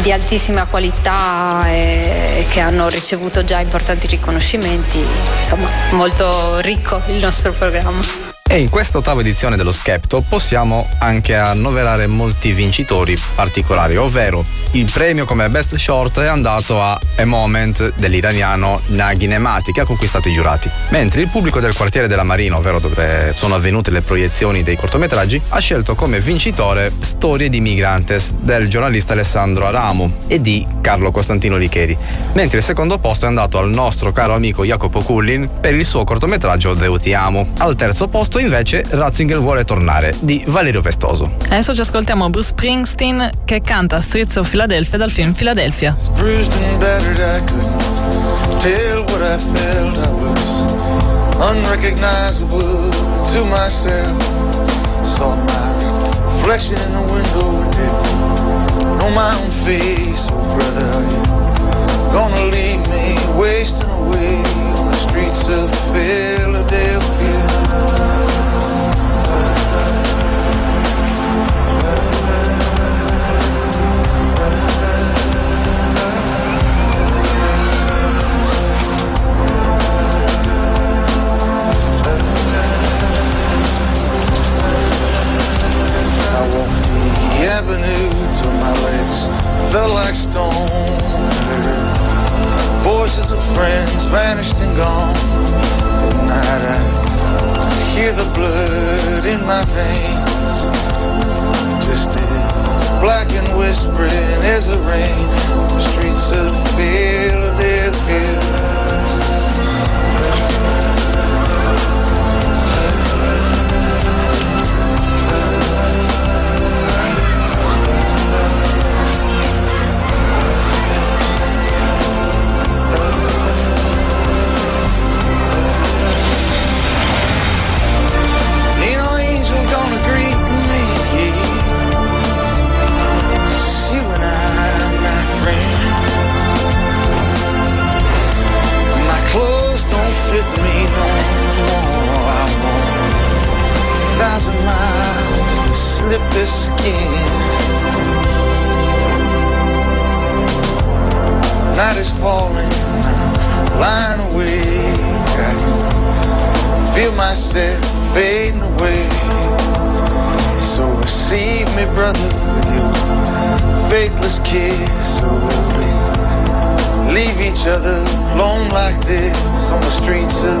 di altissima qualità e che hanno ricevuto già importanti riconoscimenti. Insomma, molto ricco il nostro programma. E in questa ottava edizione dello Skepto possiamo anche annoverare molti vincitori particolari, ovvero il premio come Best Short è andato a A Moment dell'iraniano Naghi Nemati che ha conquistato i giurati, mentre il pubblico del quartiere della Marina, ovvero dove sono avvenute le proiezioni dei cortometraggi, ha scelto come vincitore Storie di Migrantes del giornalista Alessandro Aramu e di Carlo Costantino Licheri, mentre il secondo posto è andato al nostro caro amico Jacopo Kullin per il suo cortometraggio Deu ti amo. Al terzo posto invece Ratzinger vuole tornare di Valerio Vestoso. Adesso ci ascoltiamo Bruce Springsteen che canta Streets of Philadelphia dal film Philadelphia. unrecognizable to myself. Saw my reflection in the window, didn't know my own face. Oh, brother, gonna leave me wasting away on the streets of Philadelphia? Avenue till my legs felt like stone. Voices of friends vanished and gone. At night I hear the blood in my veins. Just as black and whispering as the rain. The streets of Philadelphia. Thousand miles to slip this skin. Night is falling, lying awake. I feel myself fading away. So receive me, brother, with your faithless kiss. We leave each other alone like this on the streets of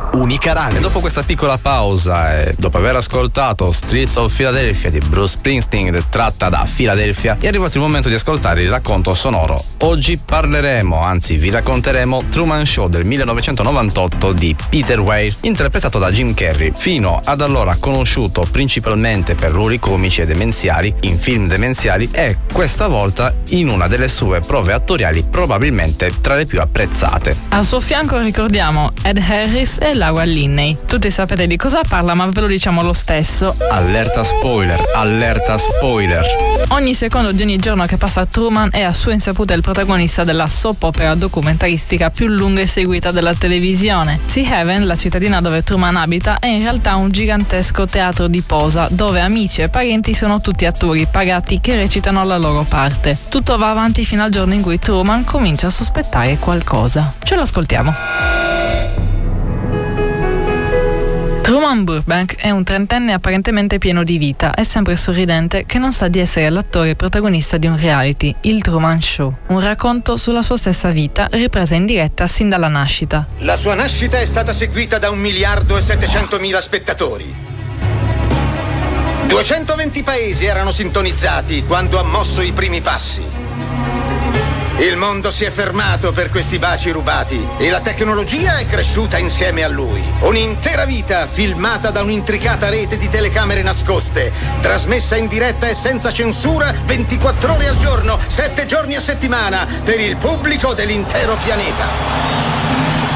Unica Radio. E dopo questa piccola pausa e dopo aver ascoltato Streets of Philadelphia di Bruce Springsteen tratta da Philadelphia, è arrivato il momento di ascoltare il racconto sonoro. Oggi parleremo, anzi vi racconteremo Truman Show del 1998 di Peter Weir, interpretato da Jim Carrey, fino ad allora conosciuto principalmente per ruoli comici e demenziali in film demenziali e questa volta in una delle sue prove attoriali probabilmente tra le più apprezzate. Al suo fianco ricordiamo Ed Harris e Laura Linney. Tutti sapete di cosa parla, ma ve lo diciamo lo stesso. Allerta spoiler, allerta spoiler. Ogni secondo di ogni giorno che passa Truman è a sua insaputa il protagonista della soap opera documentaristica più lunga e seguita della televisione. Sea Haven, la cittadina dove Truman abita, è in realtà un gigantesco teatro di posa dove amici e parenti sono tutti attori pagati che recitano la loro parte. Tutto va avanti fino al giorno in cui Truman comincia a sospettare qualcosa. Ce l'ascoltiamo. Truman Burbank è un trentenne apparentemente pieno di vita e sempre sorridente che non sa di essere l'attore protagonista di un reality, il Truman Show, un racconto sulla sua stessa vita ripresa in diretta sin dalla nascita. La sua nascita è stata seguita da un miliardo e 700 mila spettatori. 220 paesi erano sintonizzati quando ha mosso i primi passi. Il mondo si è fermato per questi baci rubati e la tecnologia è cresciuta insieme a lui. Un'intera vita filmata da un'intricata rete di telecamere nascoste, trasmessa in diretta e senza censura 24 ore al giorno, 7 giorni a settimana, per il pubblico dell'intero pianeta.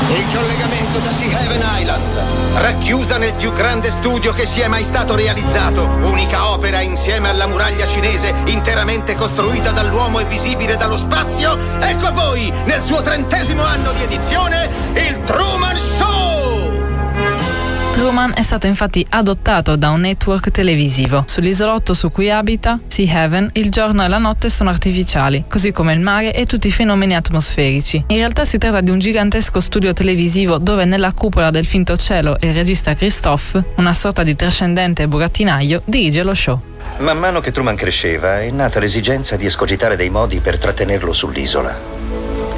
Il collegamento da Sea Haven Island, racchiusa nel più grande studio che sia mai stato realizzato, unica opera insieme alla muraglia cinese interamente costruita dall'uomo e visibile dallo spazio, ecco a voi, nel suo trentesimo anno di edizione, il Truman Show! Truman è stato infatti adottato da un network televisivo. Sull'isolotto su cui abita, Sea Heaven, il giorno e la notte sono artificiali, così come il mare e tutti i fenomeni atmosferici. In realtà si tratta di un gigantesco studio televisivo dove nella cupola del finto cielo il regista Christophe, una sorta di trascendente burattinaio, dirige lo show. Man mano che Truman cresceva è nata l'esigenza di escogitare dei modi per trattenerlo sull'isola.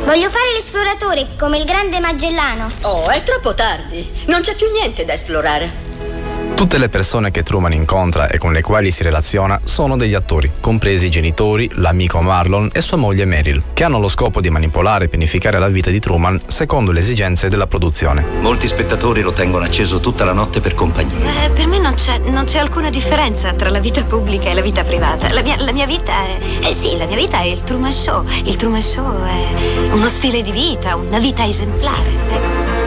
Voglio fare l'esploratore come il grande Magellano. Oh, è troppo tardi. Non c'è più niente da esplorare. Tutte le persone che Truman incontra e con le quali si relaziona sono degli attori, compresi i genitori, l'amico Marlon e sua moglie Meryl, che hanno lo scopo di manipolare e pianificare la vita di Truman secondo le esigenze della produzione. Molti spettatori lo tengono acceso tutta la notte per compagnia. Eh, per me non c'è, non c'è alcuna differenza tra la vita pubblica e la vita privata. La mia, la mia vita è. Eh sì, la mia vita è il Truman Show. Il Truman Show è uno stile di vita, una vita esemplare.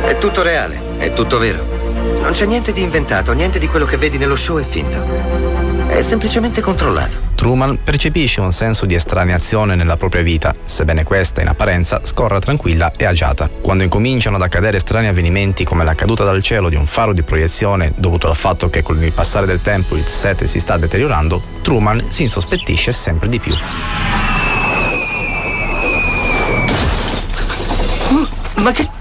È tutto reale, è tutto vero. Non c'è niente di inventato, niente di quello che vedi nello show è finto. È semplicemente controllato. Truman percepisce un senso di estraneazione nella propria vita, sebbene questa in apparenza scorra tranquilla e agiata. Quando incominciano ad accadere strani avvenimenti come la caduta dal cielo di un faro di proiezione dovuto al fatto che con il passare del tempo il set si sta deteriorando, Truman si insospettisce sempre di più. Ma che...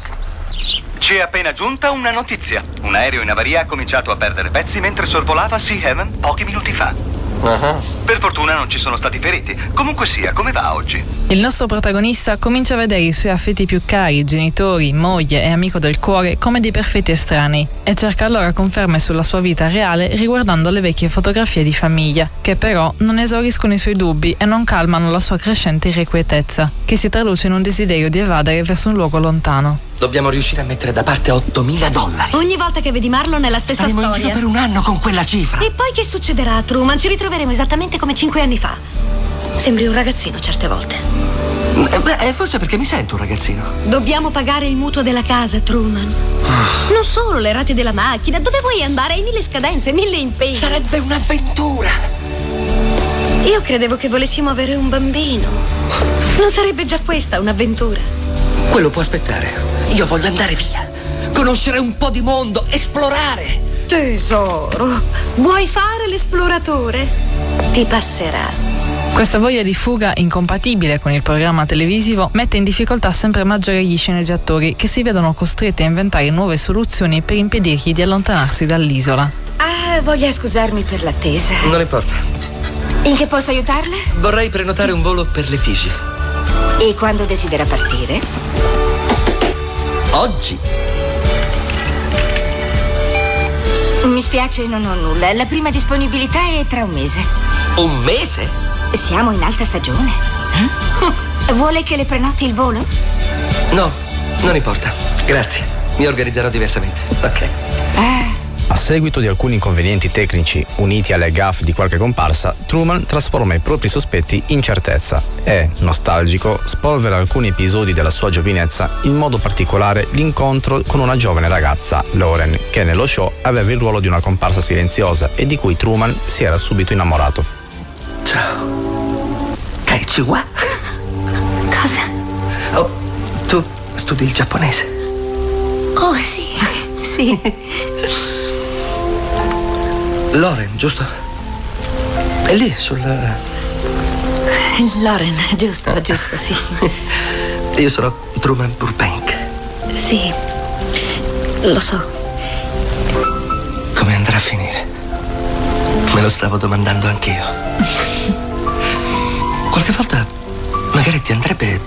Ci è appena giunta una notizia. Un aereo in avaria ha cominciato a perdere pezzi mentre sorvolava Sea Heaven pochi minuti fa. Per fortuna non ci sono stati feriti. Comunque sia, come va oggi? Il nostro protagonista comincia a vedere i suoi affetti più cari, genitori, moglie e amico del cuore, come dei perfetti estranei e cerca allora conferme sulla sua vita reale riguardando le vecchie fotografie di famiglia, che però non esauriscono i suoi dubbi e non calmano la sua crescente irrequietezza, che si traduce in un desiderio di evadere verso un luogo lontano. Dobbiamo riuscire a mettere da parte 8.000 dollari. Ogni volta che vedi Marlon è la stessa Staremo in storia. giro per un anno con quella cifra. E poi che succederà a Truman? Ci ritroveremo esattamente come cinque anni fa. Sembri un ragazzino certe volte. Eh, beh, eh, forse perché mi sento un ragazzino. Dobbiamo pagare il mutuo della casa, Truman. Non solo le rate della macchina. Dove vuoi andare? Hai mille scadenze, mille impegni. Sarebbe un'avventura. Io credevo che volessimo avere un bambino. Non sarebbe già questa un'avventura? Quello può aspettare. Io voglio andare via. Conoscere un po' di mondo, esplorare. Tesoro, vuoi fare l'esploratore? Ti passerà. Questa voglia di fuga, incompatibile con il programma televisivo, mette in difficoltà sempre maggiore gli sceneggiatori che si vedono costretti a inventare nuove soluzioni per impedirgli di allontanarsi dall'isola. Ah, voglia scusarmi per l'attesa. Non importa. In che posso aiutarle? Vorrei prenotare un volo per le Figi. E quando desidera partire? Oggi. Mi spiace, non ho nulla. La prima disponibilità è tra un mese. Un mese? Siamo in alta stagione. Vuole che le prenoti il volo? No, non importa. Grazie. Mi organizzerò diversamente. Ok. A seguito di alcuni inconvenienti tecnici uniti alle gaffe di qualche comparsa, Truman trasforma i propri sospetti in certezza e, nostalgico, spolvera alcuni episodi della sua giovinezza, in modo particolare l'incontro con una giovane ragazza, Lauren, che nello show aveva il ruolo di una comparsa silenziosa e di cui Truman si era subito innamorato. Ciao. Kaichiwa. Cosa? Oh, tu studi il giapponese. Oh, sì. (laughs) Sì. (laughs) Loren, giusto? È lì sul. Lauren, giusto, giusto, sì. (laughs) Io sono Truman Burbank. Sì. Lo so. Come Come andrà a finire? Me lo stavo domandando anch'io. (laughs) Qualche volta magari ti andrebbe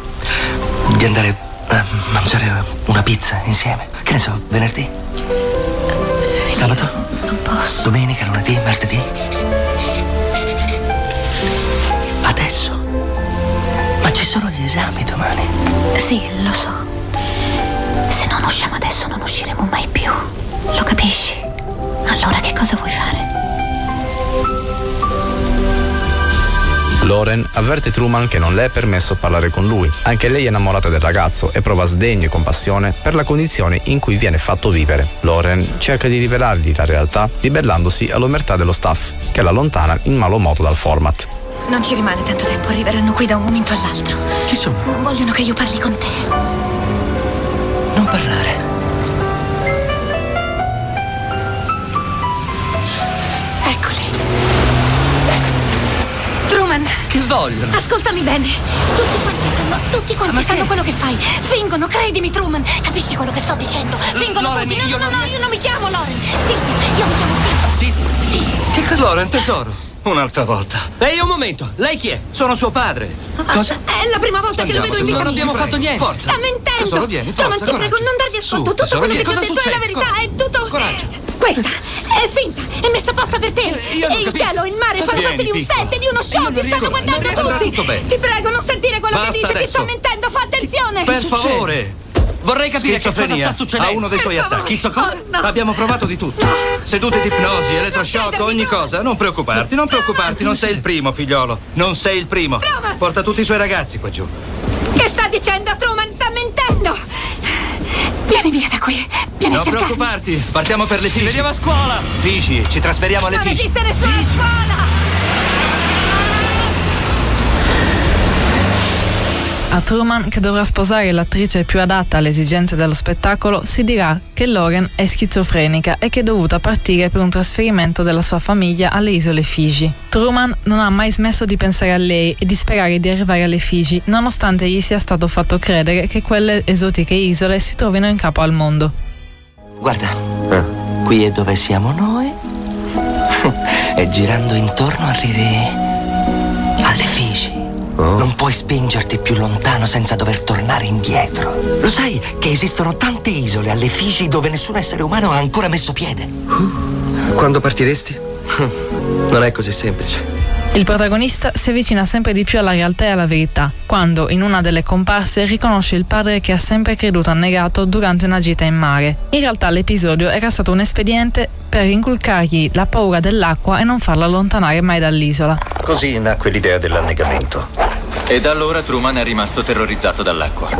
di andare a mangiare una pizza insieme. Che ne so, venerdì? Sabato? Non posso. Domenica, lunedì, martedì? Adesso? Ma ci sono gli esami domani. Sì, lo so. Se non usciamo adesso non usciremo mai più. Lo capisci? Allora che cosa vuoi fare? Lauren avverte Truman che non le è permesso parlare con lui. Anche lei è innamorata del ragazzo e prova sdegno e compassione per la condizione in cui viene fatto vivere. Lauren cerca di rivelargli la realtà ribellandosi all'omertà dello staff, che la allontana in malo modo dal format. Non ci rimane tanto tempo, arriveranno qui da un momento all'altro. Chi sono? Vogliono che io parli con te. Non parlare. Truman, Che vogliono? ascoltami bene. Tutti quanti sanno, tutti quanti sanno quello che fai. Fingono, credimi, Truman. Capisci quello che sto dicendo? Fingono Loren, tutti. No, io no, non no, io non mi chiamo Loren. Silvia, io mi chiamo Silvia. Sì? Sì. Che cosa? Loren, tesoro. Un'altra volta. Ehi, un momento. Lei chi è? Sono suo padre. Cosa? È la prima volta che lo vedo in vita non abbiamo fatto niente. Forza. Sta mentendo. Tesoro, vieni, Truman, forza, ti prego, coraggio. non dargli ascolto. Su, tutto tesoro, quello che vieni. ti ho detto è la succede? verità. È tutto. Questa è finta. È messa apposta per te. io non e il capisco. cielo, il mare fanno parte di un set, di uno show. Io Ti stanno guardando a tutti. Ti prego, non sentire quello Basta che dice. Ti adesso. sta mentendo. Fa attenzione. Per favore. Vorrei capire che cosa sta succedendo. Ha uno dei suoi favore. attacchi. Schizo cosa? Oh, no. Abbiamo provato di tutto. Sedute di ipnosi, elettroshock, ogni cosa. Non preoccuparti, non preoccuparti. Non sei il primo, figliolo. Non sei il primo. Truman. Porta tutti i suoi ragazzi qua giù. Che sta dicendo? Truman sta mentendo. Vieni via da qui. Vieni a Non cercarmi. preoccuparti. Partiamo per le Figi. Vediamo a scuola. Figi, ci trasferiamo alle Non Figi. esiste nessuna scuola. A Truman, che dovrà sposare l'attrice più adatta alle esigenze dello spettacolo, si dirà che Lauren è schizofrenica e che è dovuta partire per un trasferimento della sua famiglia alle isole Figi. Truman non ha mai smesso di pensare a lei e di sperare di arrivare alle Figi, nonostante gli sia stato fatto credere che quelle esotiche isole si trovino in capo al mondo. Guarda, qui è dove siamo noi. (laughs) e girando intorno arrivi alle Figi. Non puoi spingerti più lontano senza dover tornare indietro. Lo sai che esistono tante isole alle Figi dove nessun essere umano ha ancora messo piede? Quando partiresti? (laughs) Non è così semplice. Il protagonista si avvicina sempre di più alla realtà e alla verità, quando in una delle comparse riconosce il padre che ha sempre creduto annegato durante una gita in mare. In realtà l'episodio era stato un espediente per inculcargli la paura dell'acqua e non farlo allontanare mai dall'isola. Così nacque l'idea dell'annegamento. E da allora Truman è rimasto terrorizzato dall'acqua.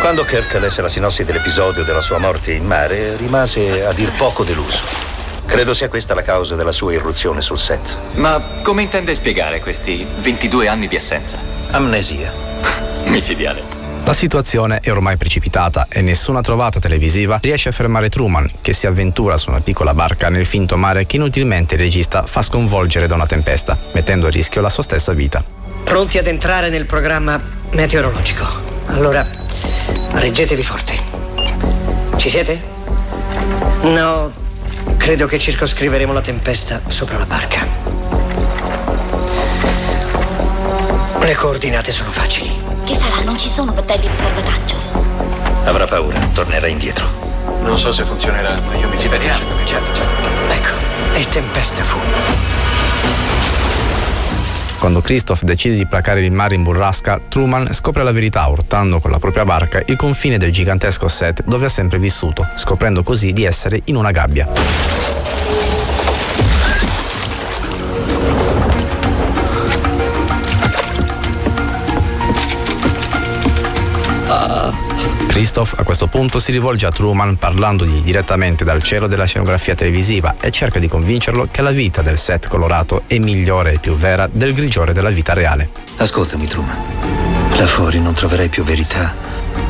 Quando Kirk lesse la sinossi dell'episodio della sua morte in mare, rimase a dir poco deluso. Credo sia questa la causa della sua irruzione sul set. Ma come intende spiegare questi 22 anni di assenza? Amnesia. (laughs) Micidiale. La situazione è ormai precipitata e nessuna trovata televisiva riesce a fermare Truman, che si avventura su una piccola barca nel finto mare che inutilmente il regista fa sconvolgere da una tempesta, mettendo a rischio la sua stessa vita. Pronti ad entrare nel programma meteorologico. Allora, reggetevi forte. Ci siete? No, credo che circoscriveremo la tempesta sopra la barca. Le coordinate sono facili. Che farà? Non ci sono battelli di salvataggio. Avrà paura, tornerà indietro. Non so se funzionerà, ma io mi speriamo. Certo, certo. Ecco, e tempesta fu. Quando Christoph decide di placare il mare in burrasca, Truman scopre la verità urtando con la propria barca il confine del gigantesco set dove ha sempre vissuto, scoprendo così di essere in una gabbia. Christoph a questo punto si rivolge a Truman parlandogli direttamente dal cielo della scenografia televisiva e cerca di convincerlo che la vita del set colorato è migliore e più vera del grigiore della vita reale. Ascoltami, Truman. Là fuori non troverai più verità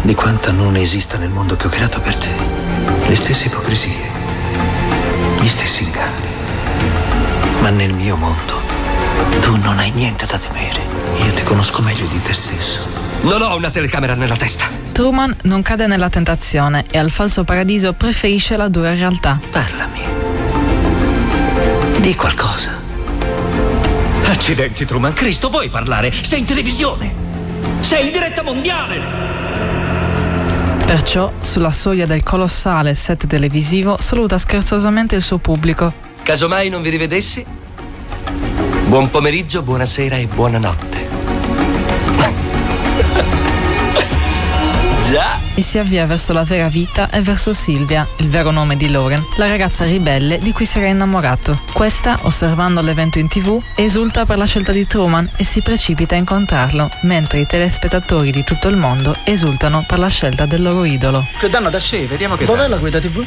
di quanta non esista nel mondo che ho creato per te. Le stesse ipocrisie, gli stessi inganni. Ma nel mio mondo tu non hai niente da temere. Io ti conosco meglio di te stesso. Non ho una telecamera nella testa. Truman non cade nella tentazione e al falso paradiso preferisce la dura realtà. Parlami. Di qualcosa. Accidenti, Truman. Cristo, vuoi parlare? Sei in televisione. Sei in diretta mondiale. Perciò, sulla soglia del colossale set televisivo, saluta scherzosamente il suo pubblico. Casomai non vi rivedessi? Buon pomeriggio, buonasera e buonanotte. Già. E si avvia verso la vera vita e verso Silvia, il vero nome di Logan, la ragazza ribelle di cui si era innamorato. Questa, osservando l'evento in tv, esulta per la scelta di Truman e si precipita a incontrarlo, mentre i telespettatori di tutto il mondo esultano per la scelta del loro idolo. Che danno da sé, vediamo che Dov'è danno. la guida TV?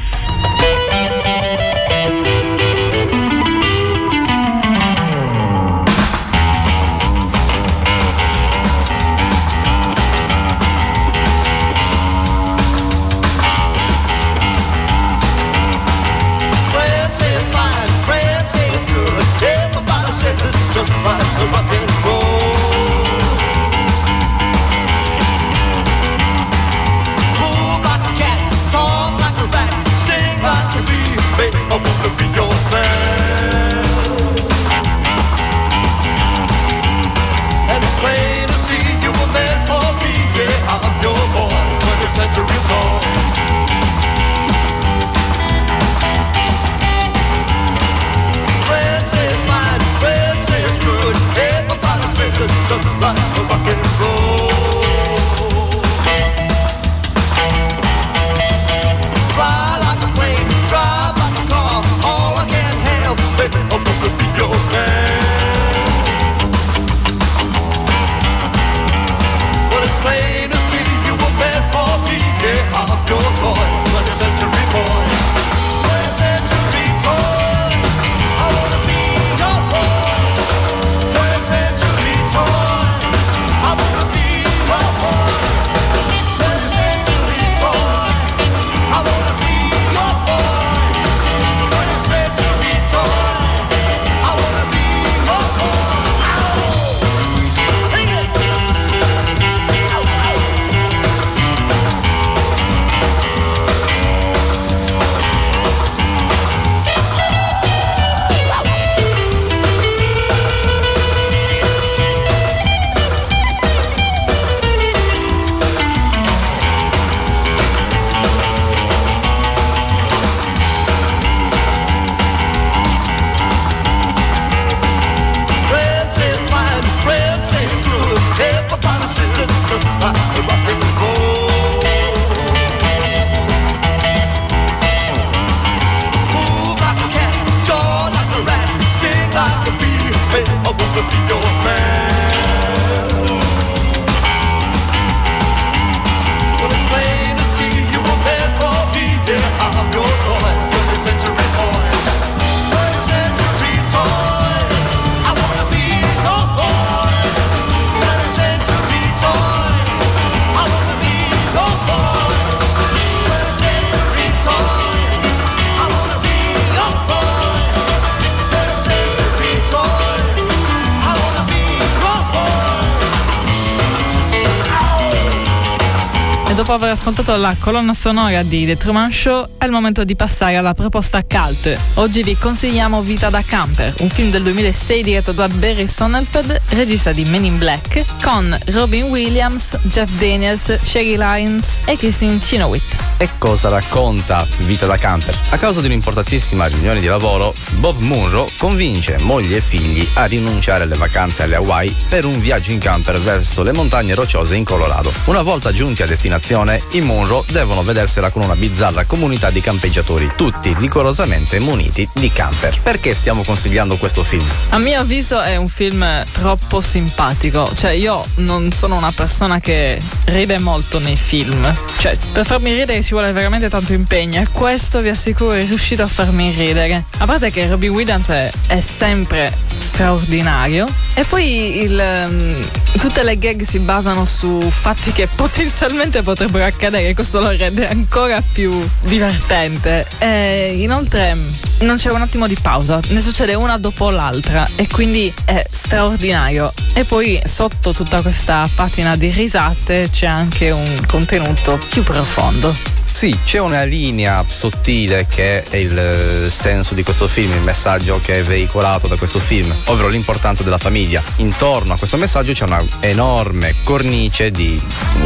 Ascoltato la colonna sonora di The Truman Show, è il momento di passare alla proposta cult. Oggi vi consigliamo Vita da Camper, un film del 2006 diretto da Barry Sonnenfeld, regista di Men in Black, con Robin Williams, Jeff Daniels, Sherry Lyons e Christine Chenoweth. E cosa racconta Vita da camper? A causa di un'importantissima riunione di lavoro, Bob Munro convince moglie e figli a rinunciare alle vacanze alle Hawaii per un viaggio in camper verso le montagne rocciose in Colorado. Una volta giunti a destinazione, i Munro devono vedersela con una bizzarra comunità di campeggiatori, tutti rigorosamente muniti di camper. Perché stiamo consigliando questo film? A mio avviso è un film troppo simpatico, cioè io non sono una persona che ride molto nei film, cioè per farmi ridere ci vuole veramente tanto impegno e questo vi assicuro è riuscito a farmi ridere. A parte che Robin Williams è, è sempre straordinario e poi il, ehm, tutte le gag si basano su fatti che (laughs) potenzialmente potrebbero accadere, questo lo rende ancora più divertente. E inoltre non c'è un attimo di pausa, ne succede una dopo l'altra e quindi è straordinario. E poi sotto tutta questa patina di risate c'è anche un contenuto più profondo. Sì, c'è una linea sottile che è il eh, senso di questo film, il messaggio che è veicolato da questo film, ovvero l'importanza della famiglia. Intorno a questo messaggio c'è una enorme cornice di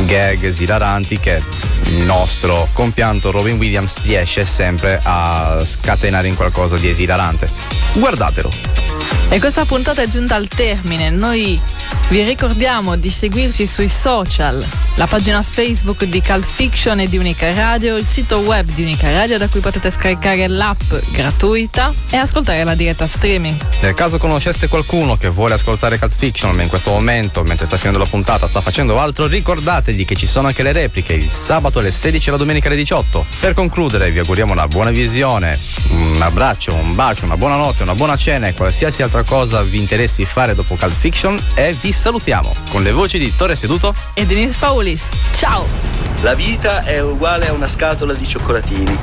gag esilaranti che il nostro compianto Robin Williams riesce sempre a scatenare in qualcosa di esilarante. Guardatelo. E questa puntata è giunta al termine. Noi vi ricordiamo di seguirci sui social, la pagina Facebook di Cult Fiction e di Unica Radio, il sito web di Unica Radio da cui potete scaricare l'app gratuita e ascoltare la diretta streaming. Nel caso conosceste qualcuno che vuole ascoltare Cult Fiction, ma in questo momento, mentre sta finendo la puntata, sta facendo altro, ricordategli che ci sono anche le repliche il sabato alle 16 e la domenica alle 18. Per concludere, vi auguriamo una buona visione, un abbraccio, un bacio, una buona notte, una buona cena e qualsiasi altra cosa vi interessi fare dopo Cult Fiction e vi salutiamo con le voci di Torre Seduto e Denise Paulis. Ciao! La vita è uguale a una scatola di cioccolatini.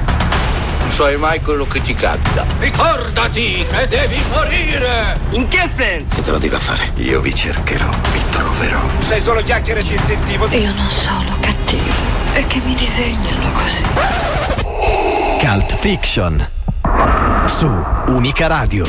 Non sai mai quello che ti capita. Ricordati che devi morire! In che senso? Che te lo dico a fare? Io vi cercherò, vi troverò. Sei solo chiacchiere ci sentivo. Io non sono cattivo, è che mi disegnano così. Cult Fiction su Unica Radio.